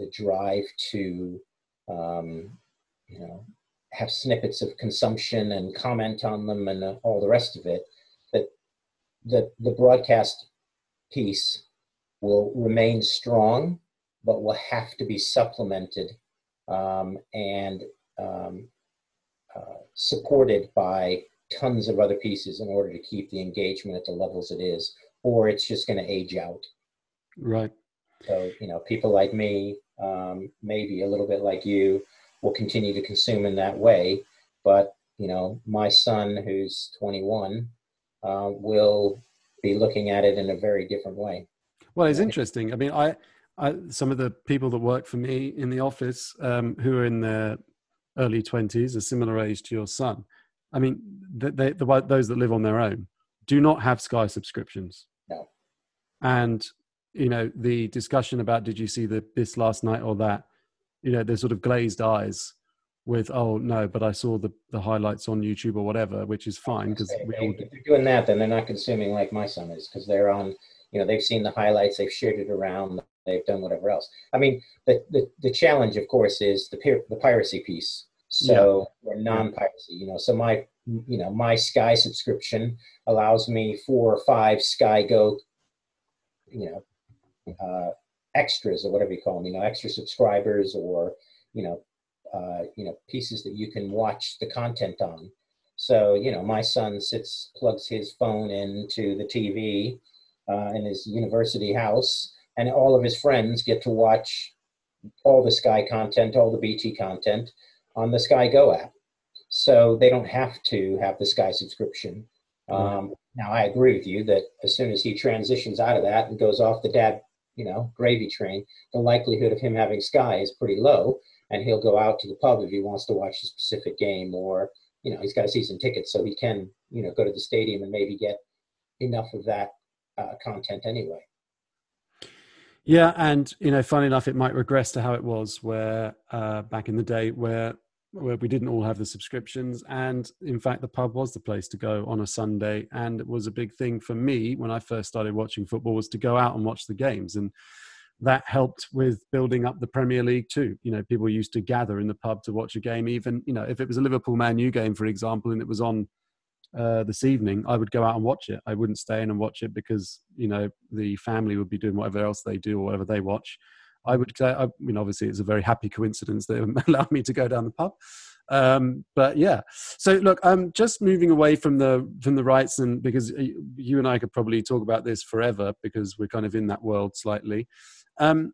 the, drive to um, you know have snippets of consumption and comment on them and uh, all the rest of it. That the the broadcast piece will remain strong, but will have to be supplemented um, and um, uh, supported by tons of other pieces in order to keep the engagement at the levels it is, or it's just going to age out. Right. So, you know, people like me, um, maybe a little bit like you, will continue to consume in that way. But, you know, my son, who's 21, uh, will be looking at it in a very different way. Well, it's interesting. I mean, I, I some of the people that work for me in the office um, who are in their early 20s, a similar age to your son, I mean, they, they, the, those that live on their own do not have Sky subscriptions. No. And, you know, the discussion about did you see the, this last night or that, you know, there's sort of glazed eyes with, oh, no, but I saw the, the highlights on YouTube or whatever, which is fine because we all do. If they're doing that, then they're not consuming like my son is because they're on, you know, they've seen the highlights, they've shared it around, they've done whatever else. I mean, the, the, the challenge, of course, is the, the piracy piece so yeah. we're non-piracy, you know. So my, you know, my Sky subscription allows me four or five Sky Go, you know, uh, extras or whatever you call them, you know, extra subscribers or, you know, uh, you know, pieces that you can watch the content on. So, you know, my son sits, plugs his phone into the TV uh, in his university house, and all of his friends get to watch all the Sky content, all the BT content on the Sky Go app. So they don't have to have the Sky subscription. Um, now, I agree with you that as soon as he transitions out of that and goes off the dad, you know, gravy train, the likelihood of him having Sky is pretty low, and he'll go out to the pub if he wants to watch a specific game, or you know, he's got a season ticket, so he can, you know, go to the stadium and maybe get enough of that uh, content anyway. Yeah, and you know, funny enough, it might regress to how it was where uh, back in the day, where where we didn't all have the subscriptions, and in fact, the pub was the place to go on a Sunday, and it was a big thing for me when I first started watching football was to go out and watch the games, and that helped with building up the Premier League too. You know, people used to gather in the pub to watch a game, even you know, if it was a Liverpool Man U game, for example, and it was on uh, this evening, I would go out and watch it. I wouldn't stay in and watch it because you know the family would be doing whatever else they do or whatever they watch. I would say, I mean, obviously, it's a very happy coincidence that allowed me to go down the pub. Um, but yeah, so look, I'm just moving away from the from the rights, and because you and I could probably talk about this forever because we're kind of in that world slightly. Um,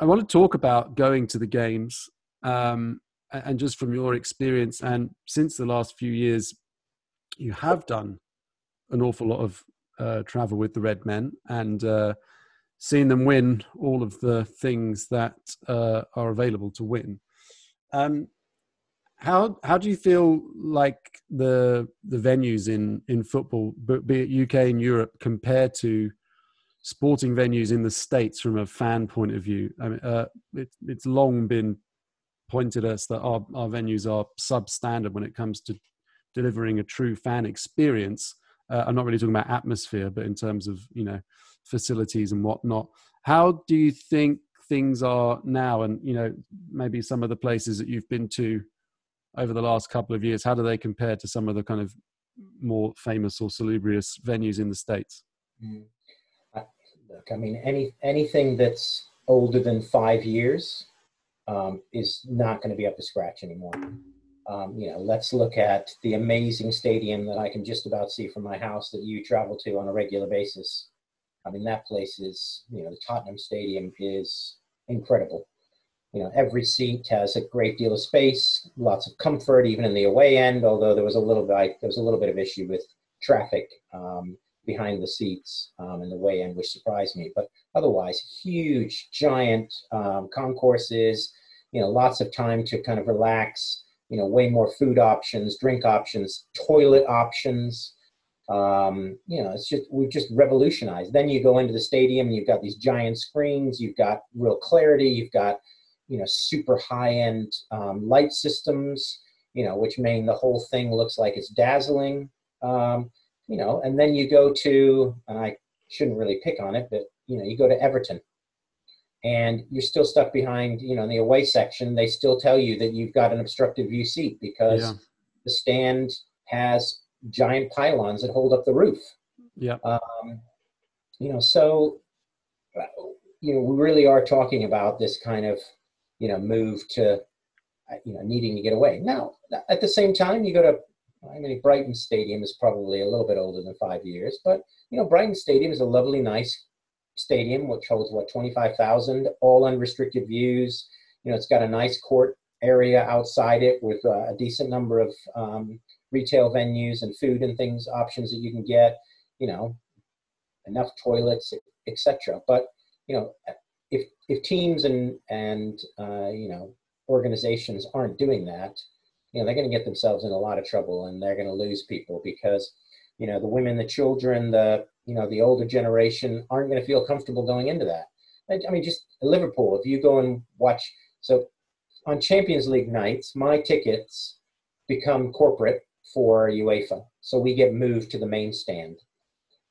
I want to talk about going to the games, um, and just from your experience, and since the last few years you have done an awful lot of uh, travel with the Red Men and uh, seen them win all of the things that uh, are available to win. Um, how how do you feel like the the venues in in football, be it UK and Europe, compared to sporting venues in the states from a fan point of view? I mean, uh, it, it's long been pointed at us that our, our venues are substandard when it comes to delivering a true fan experience. Uh, I'm not really talking about atmosphere, but in terms of you know facilities and whatnot. How do you think things are now? And you know maybe some of the places that you've been to over the last couple of years, how do they compare to some of the kind of more famous or salubrious venues in the states? Mm. look, I mean, any anything that's older than five years um, is not going to be up to scratch anymore. Um, you know, let's look at the amazing stadium that I can just about see from my house that you travel to on a regular basis. I mean, that place is, you know, the Tottenham Stadium is incredible. You know, every seat has a great deal of space, lots of comfort, even in the away end. Although there was a little bit, there was a little bit of issue with traffic um, behind the seats um, in the way end, which surprised me. But otherwise, huge, giant um, concourses. You know, lots of time to kind of relax you know, way more food options, drink options, toilet options. Um, you know, it's just we've just revolutionized. Then you go into the stadium and you've got these giant screens, you've got real clarity, you've got you know super high end um, light systems. you know, which mean the whole thing looks like it's dazzling. Um, you know, and then you go to, and I shouldn't really pick on it, but you know, you go to Everton and you're still stuck behind, you know, in the away section, they still tell you that you've got an obstructive view seat because yeah. the stand has giant pylons that hold up the roof. Yeah. Um, you know, so you know, we really are talking about this kind of, you know, move to, you know, needing to get away. Now, at the same time, you go to, I mean, Brighton Stadium is probably a little bit older than five years, but you know, Brighton Stadium is a lovely, nice stadium, which holds what 25,000, all unrestricted views. You know, it's got a nice court area outside it with uh, a decent number of um, retail venues and food and things options that you can get. You know, enough toilets, etc. But you know, if if teams and and uh, you know organizations aren't doing that, you know, they're going to get themselves in a lot of trouble, and they're going to lose people because you know the women, the children, the you know the older generation aren't going to feel comfortable going into that. I mean, just Liverpool. If you go and watch, so on Champions League nights, my tickets become corporate for UEFA, so we get moved to the main stand.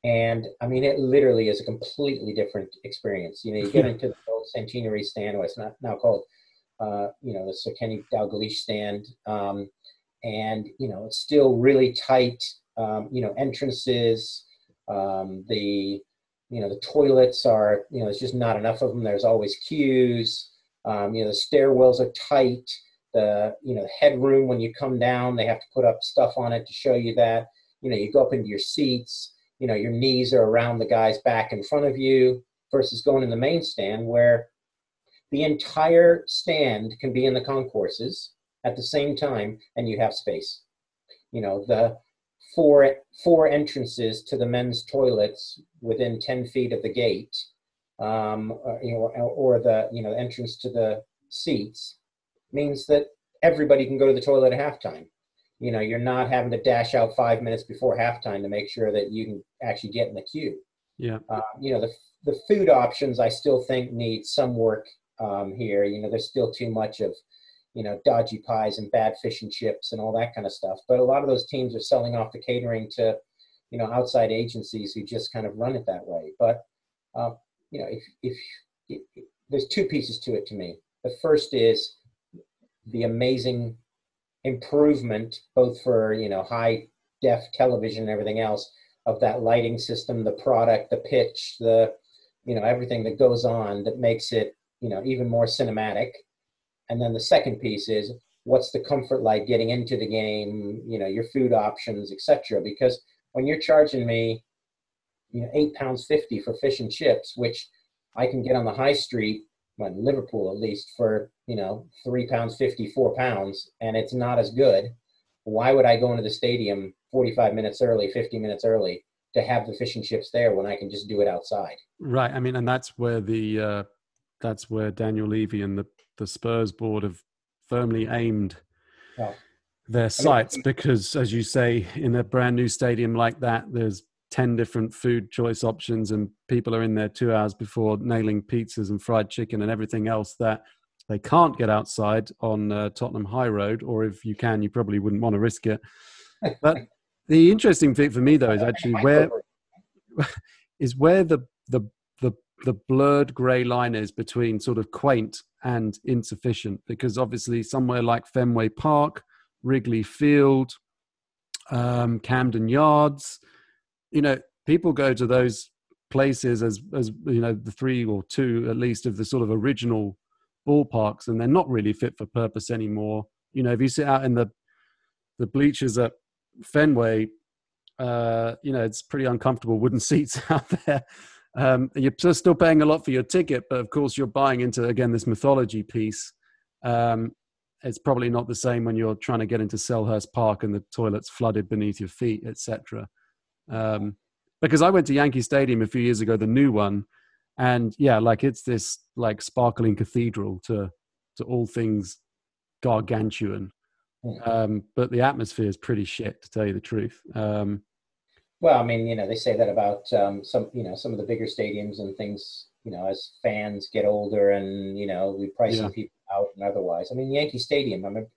And I mean, it literally is a completely different experience. You know, you get into the old Centenary stand, or it's not now called, uh, you know, the Sir Kenny Dalglish stand, um, and you know, it's still really tight. Um, you know, entrances, um, the you know the toilets are you know there's just not enough of them. There's always queues. Um, you know, the stairwells are tight. The you know headroom when you come down, they have to put up stuff on it to show you that. You know, you go up into your seats you know your knees are around the guy's back in front of you versus going in the main stand where the entire stand can be in the concourses at the same time and you have space you know the four four entrances to the men's toilets within 10 feet of the gate um, or, you know, or, or the you know entrance to the seats means that everybody can go to the toilet at halftime. You know you're not having to dash out five minutes before halftime to make sure that you can actually get in the queue. Yeah. Uh, you know the the food options i still think need some work um, here. You know there's still too much of you know dodgy pies and bad fish and chips and all that kind of stuff. But a lot of those teams are selling off the catering to you know outside agencies who just kind of run it that way. But uh, you know if if, if there's two pieces to it to me. The first is the amazing improvement, both for you know high def television and everything else, of that lighting system, the product, the pitch, the you know everything that goes on that makes it you know even more cinematic. And then the second piece is what's the comfort like getting into the game, you know, your food options, etc. Because when you're charging me, you know, eight pounds fifty for fish and chips, which I can get on the high street well, Liverpool at least for you know three pounds fifty, four pounds, and it's not as good. Why would I go into the stadium forty five minutes early, fifty minutes early to have the fish and chips there when I can just do it outside? Right. I mean, and that's where the uh, that's where Daniel Levy and the the Spurs board have firmly aimed. Their sights I mean, because, as you say, in a brand new stadium like that, there's 10 different food choice options and people are in there two hours before nailing pizzas and fried chicken and everything else that they can't get outside on uh, Tottenham High Road, or if you can, you probably wouldn't want to risk it. But the interesting thing for me, though, is actually where is where the the the the blurred grey line is between sort of quaint and insufficient, because obviously somewhere like Fenway Park, Wrigley Field, um, Camden Yards, you know, people go to those places as as you know the three or two at least of the sort of original ballparks, and they're not really fit for purpose anymore. You know, if you sit out in the the bleachers at Fenway, uh, you know, it's pretty uncomfortable wooden seats out there. Um, you're still paying a lot for your ticket, but of course you're buying into again this mythology piece. Um, it's probably not the same when you're trying to get into Selhurst Park and the toilets flooded beneath your feet, etc. Um, because I went to Yankee Stadium a few years ago, the new one, and yeah, like it's this like sparkling cathedral to to all things gargantuan. Hmm. Um, but the atmosphere is pretty shit, to tell you the truth. Um, Well, I mean, you know, they say that about um, some, you know, some of the bigger stadiums and things. You know, as fans get older, and you know, we price yeah. people out and otherwise. I mean, Yankee Stadium. I remember.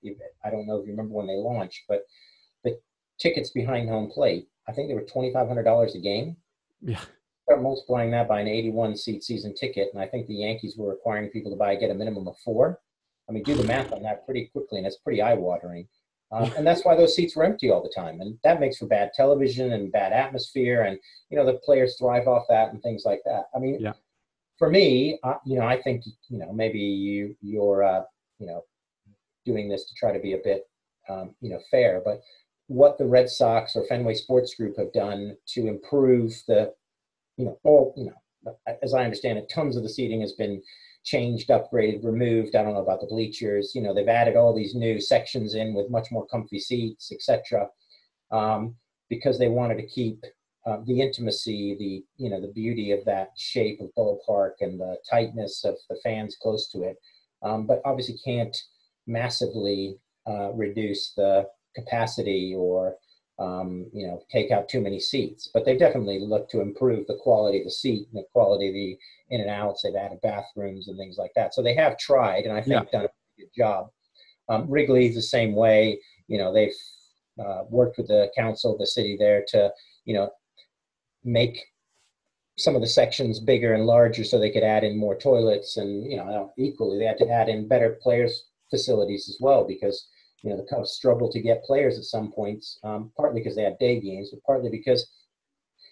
I don't know if you remember when they launched, but the tickets behind home plate. I think they were twenty five hundred dollars a game. Yeah. Start multiplying that by an eighty one seat season ticket, and I think the Yankees were requiring people to buy get a minimum of four. I mean, do the math on that pretty quickly, and it's pretty eye watering. Um, and that's why those seats were empty all the time, and that makes for bad television and bad atmosphere, and you know the players thrive off that and things like that. I mean, yeah. for me, uh, you know, I think you know maybe you you're uh, you know doing this to try to be a bit um, you know fair, but what the Red Sox or Fenway Sports Group have done to improve the you know all you know as I understand it, tons of the seating has been changed, upgraded, removed. I don't know about the bleachers. You know, they've added all these new sections in with much more comfy seats, etc. Um, because they wanted to keep uh, the intimacy, the you know the beauty of that shape of ballpark and the tightness of the fans close to it. Um, but obviously can't massively uh, reduce the capacity or um, you know, take out too many seats. But they've definitely looked to improve the quality of the seat and the quality of the in and outs. They've added bathrooms and things like that. So they have tried, and I think yeah. done a good job. Um, Wrigley's the same way. You know, they've uh, worked with the council, the city there to, you know, make some of the sections bigger and larger so they could add in more toilets and, you know, equally they had to add in better players facilities as well because you know, the Cubs struggled to get players at some points, um, partly because they had day games, but partly because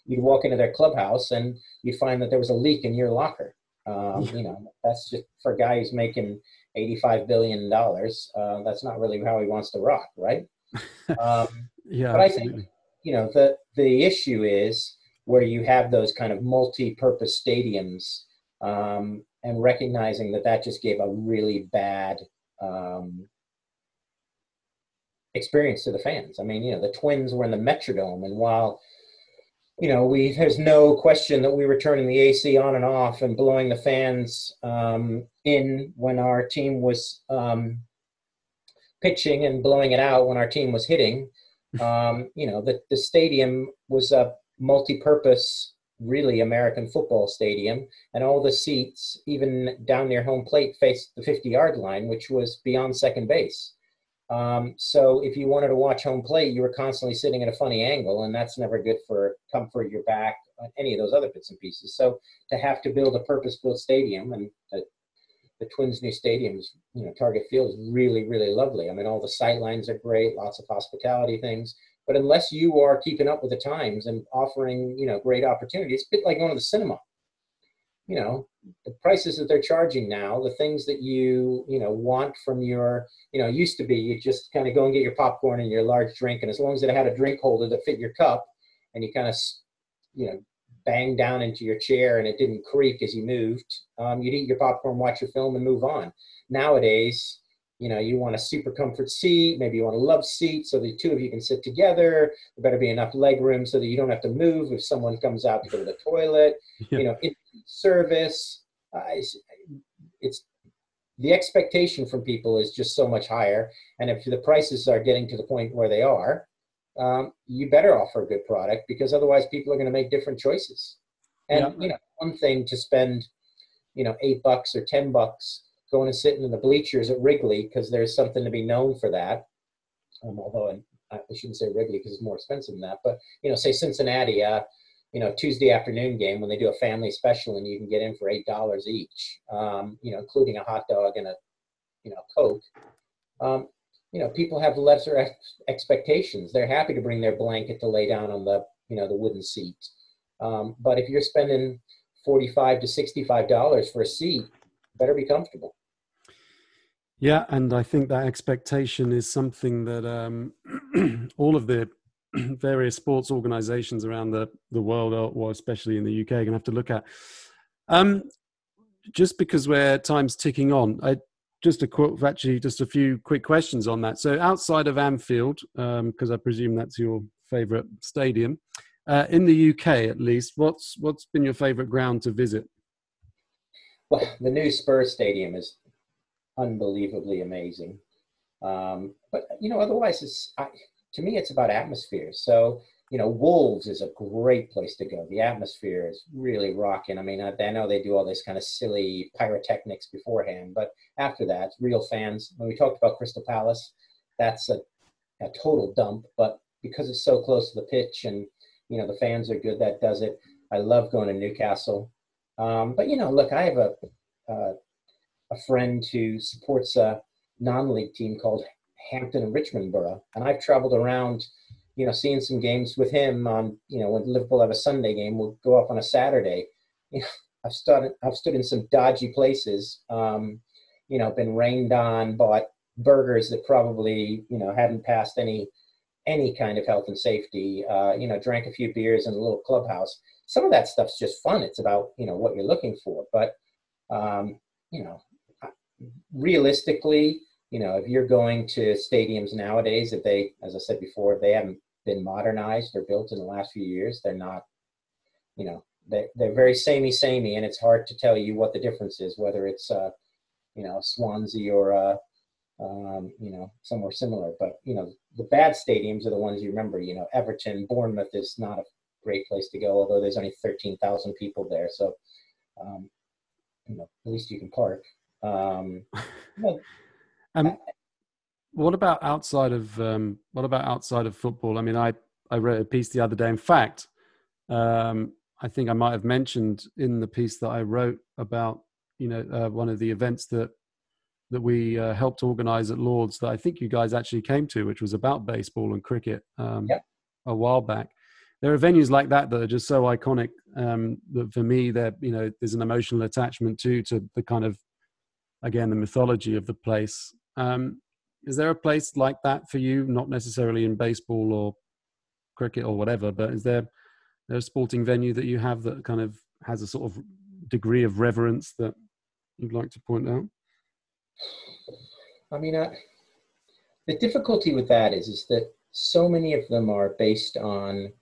you'd walk into their clubhouse and you'd find that there was a leak in your locker. Um, you know, that's just for a guy who's making $85 billion. Uh, that's not really how he wants to rock, right? Um, yeah. But I think, you know, the, the issue is where you have those kind of multi-purpose stadiums um, and recognizing that that just gave a really bad um, experience to the fans. I mean, you know, the Twins were in the Metrodome, and while you know, we there's no question that we were turning the AC on and off and blowing the fans um, in when our team was um, pitching and blowing it out when our team was hitting. Um, you know, the the stadium was a multi-purpose, really American football stadium, and all the seats, even down near home plate, faced the 50-yard line, which was beyond second base. Um, so if you wanted to watch home plate, you were constantly sitting at a funny angle, and that's never good for comfort, your back, any of those other bits and pieces. So to have to build a purpose-built stadium, and the, the Twins' new stadiums, you know, Target Field is really, really lovely. I mean, all the sight lines are great, lots of hospitality things. But unless you are keeping up with the times and offering, you know, great opportunities, it's a bit like going to the cinema you know the prices that they're charging now the things that you you know want from your you know used to be you just kind of go and get your popcorn and your large drink and as long as it had a drink holder that fit your cup and you kind of you know bang down into your chair and it didn't creak as you moved um, you'd eat your popcorn watch your film and move on nowadays you know you want a super comfort seat maybe you want a love seat so the two of you can sit together there better be enough leg room so that you don't have to move if someone comes out to go to the toilet yeah. you know it, service uh, it's, it's the expectation from people is just so much higher and if the prices are getting to the point where they are um, you better offer a good product because otherwise people are going to make different choices and yeah. you know one thing to spend you know eight bucks or ten bucks going and sitting in the bleachers at Wrigley because there's something to be known for that. Um, although I, I, shouldn't say Wrigley because it's more expensive than that. But you know, say Cincinnati, uh, you know, Tuesday afternoon game when they do a family special and you can get in for eight dollars each. Um, you know, including a hot dog and a you know Coke. Um, you know, people have lesser ex- expectations. They're happy to bring their blanket to lay down on the you know the wooden seat. Um, but if you're spending forty-five to sixty-five dollars for a seat, better be comfortable. Yeah, and I think that expectation is something that um, all of the various sports organizations around the, the world, or especially in the UK, are going to have to look at. Um, just because we're time's ticking on, I just a quick, actually just a few quick questions on that. So outside of Anfield, because um, I presume that's your favourite stadium, uh, in the UK at least, what's what's been your favourite ground to visit? Well, the new Spurs Stadium is unbelievably amazing. Um, but you know, otherwise, it's I, to me, it's about atmosphere. So you know, Wolves is a great place to go. The atmosphere is really rocking. I mean, I, I, know they do all this kind of silly pyrotechnics beforehand, but after that, real fans. When we talked about Crystal Palace, that's a, a total dump, but because it's so close to the pitch and, you know, the fans are good, that does it. I love going to Newcastle. Um, but, you know, look, I have a, uh, a friend who supports a non-league team called Hampton and Richmond Borough, and I've traveled around – you know, seeing some games with him on, you know, when Liverpool have a Sunday game, we'll go off on a Saturday. You know, I've started, I've stood in some dodgy places, um, you know, been rained on, bought burgers that probably, you know, hadn't passed any, any kind of health and safety, uh, you know, drank a few beers in a little clubhouse. Some of that stuff's just fun. It's about, you know, what you're looking for. But, um, you know, realistically, you know, if you're going to stadiums nowadays, if they, as I said before, if they haven't been modernized or built in the last few years. They're not, you know, they, they're very samey, samey, and it's hard to tell you what the difference is, whether it's, uh, you know, Swansea or, uh, um, you know, somewhere similar. But, you know, the bad stadiums are the ones you remember. You know, Everton, Bournemouth is not a great place to go, although there's only 13,000 people there. So, um, you know, at least you can park. Um, um, what about outside of um, what about outside of football? I mean, I I wrote a piece the other day. In fact, um, I think I might have mentioned in the piece that I wrote about you know uh, one of the events that that we uh, helped organize at Lords that I think you guys actually came to, which was about baseball and cricket um, yep. a while back. There are venues like that that are just so iconic um, that for me, there you know there's an emotional attachment to to the kind of again the mythology of the place. Um, is there a place like that for you? Not necessarily in baseball or cricket or whatever, but is there, there a sporting venue that you have that kind of has a sort of degree of reverence that you'd like to point out? I mean, uh, the difficulty with that is is that so many of them are based on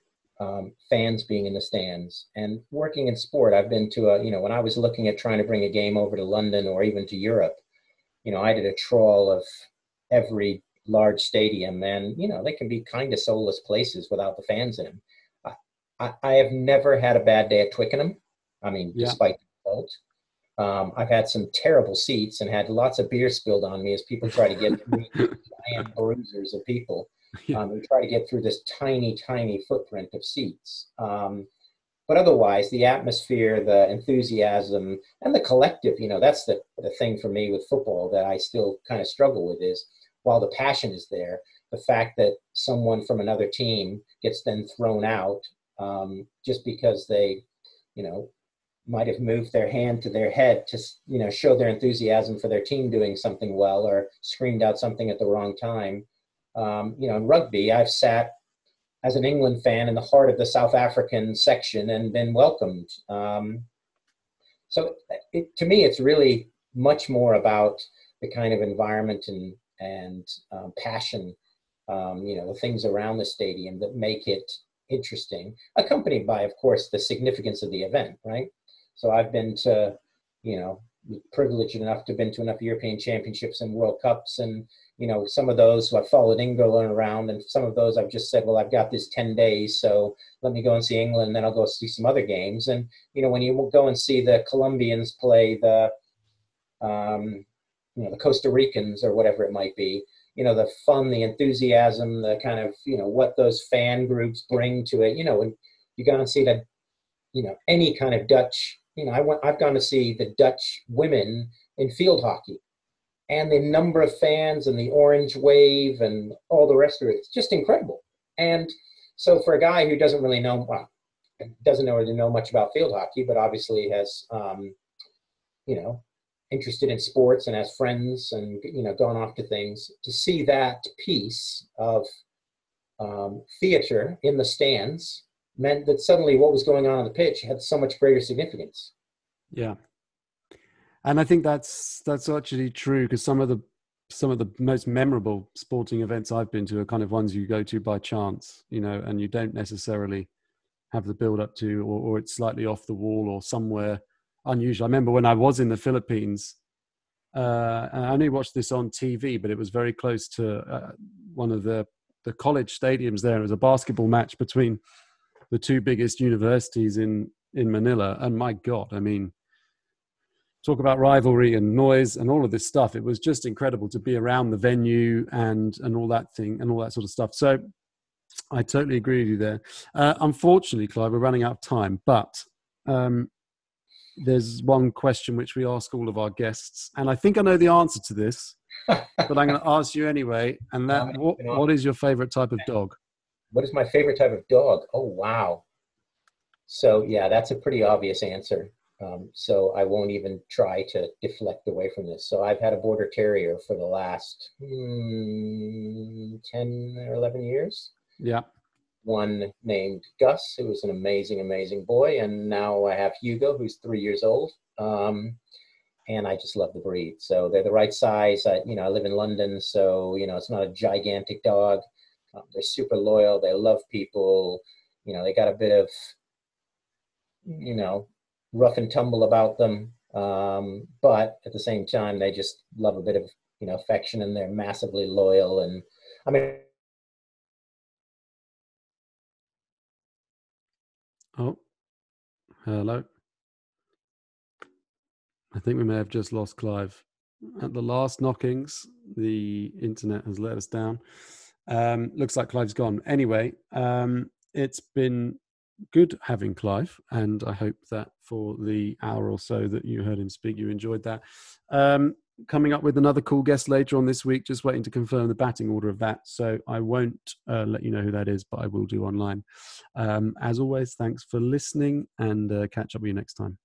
um, fans being in the stands and working in sport. I've been to a, you know, when I was looking at trying to bring a game over to London or even to Europe, you know, I did a trawl of every large stadium, and you know they can be kind of soulless places without the fans in them. I, I, have never had a bad day at Twickenham. I mean, yeah. despite the result. Um, I've had some terrible seats and had lots of beer spilled on me as people try to get through giant bruisers of people um, who try to get through this tiny, tiny footprint of seats. Um, but otherwise, the atmosphere, the enthusiasm, and the collective, you know, that's the, the thing for me with football that I still kind of struggle with is while the passion is there, the fact that someone from another team gets then thrown out um, just because they, you know, might have moved their hand to their head to, you know, show their enthusiasm for their team doing something well or screamed out something at the wrong time. Um, you know, in rugby, I've sat as an England fan in the heart of the South African section and been welcomed. Um, so it, to me, it's really much more about the kind of environment and and um, passion, um, you know, the things around the stadium that make it interesting, accompanied by, of course, the significance of the event, right? So I've been to, you know, privileged enough to have been to enough European championships and World Cups and, you know, some of those I've followed England around and some of those I've just said, well, I've got this 10 days, so let me go and see England and then I'll go see some other games. And, you know, when you go and see the Colombians play the, um, you know the Costa Ricans or whatever it might be. You know the fun, the enthusiasm, the kind of you know what those fan groups bring to it. You know when you go and see that, you know any kind of Dutch. You know I went, I've gone to see the Dutch women in field hockey, and the number of fans and the orange wave and all the rest of it. It's just incredible. And so for a guy who doesn't really know, well, doesn't know really know much about field hockey, but obviously has, um, you know, interested in sports and has friends and you know gone off to things to see that piece of um, theater in the stands meant that suddenly what was going on on the pitch had so much greater significance yeah and i think that's that's actually true because some of the some of the most memorable sporting events i've been to are kind of ones you go to by chance you know and you don't necessarily have the build up to or, or it's slightly off the wall or somewhere unusual. I remember when I was in the Philippines, uh, I only watched this on TV, but it was very close to uh, one of the the college stadiums there. It was a basketball match between the two biggest universities in in Manila, and my God, I mean, talk about rivalry and noise and all of this stuff. It was just incredible to be around the venue and and all that thing and all that sort of stuff. So I totally agree with you there. Uh, unfortunately, Clive, we're running out of time, but um, there's one question which we ask all of our guests, and I think I know the answer to this, but I'm going to ask you anyway. And that, what, what is your favorite type of dog? What is my favorite type of dog? Oh wow! So yeah, that's a pretty obvious answer. Um, so I won't even try to deflect away from this. So I've had a border terrier for the last mm, 10 or 11 years. Yeah. One named Gus, who was an amazing, amazing boy. And now I have Hugo, who's three years old. Um, and I just love the breed. So they're the right size. I, you know, I live in London, so, you know, it's not a gigantic dog. Um, they're super loyal. They love people. You know, they got a bit of, you know, rough and tumble about them. Um, but at the same time, they just love a bit of you know affection, and they're massively loyal. And I mean, oh, hello. I think we may have just lost Clive. At the last knockings, the internet has let us down. Um, looks like Clive's gone. Anyway, um, it's been good having Clive, and I hope that for the hour or so that you heard him speak, you enjoyed that. Um, coming up with another cool guest later on this week, just waiting to confirm the batting order of that. So I won't uh, let you know who that is, but I will do online. Um, as always, thanks for listening and uh, catch up with you next time.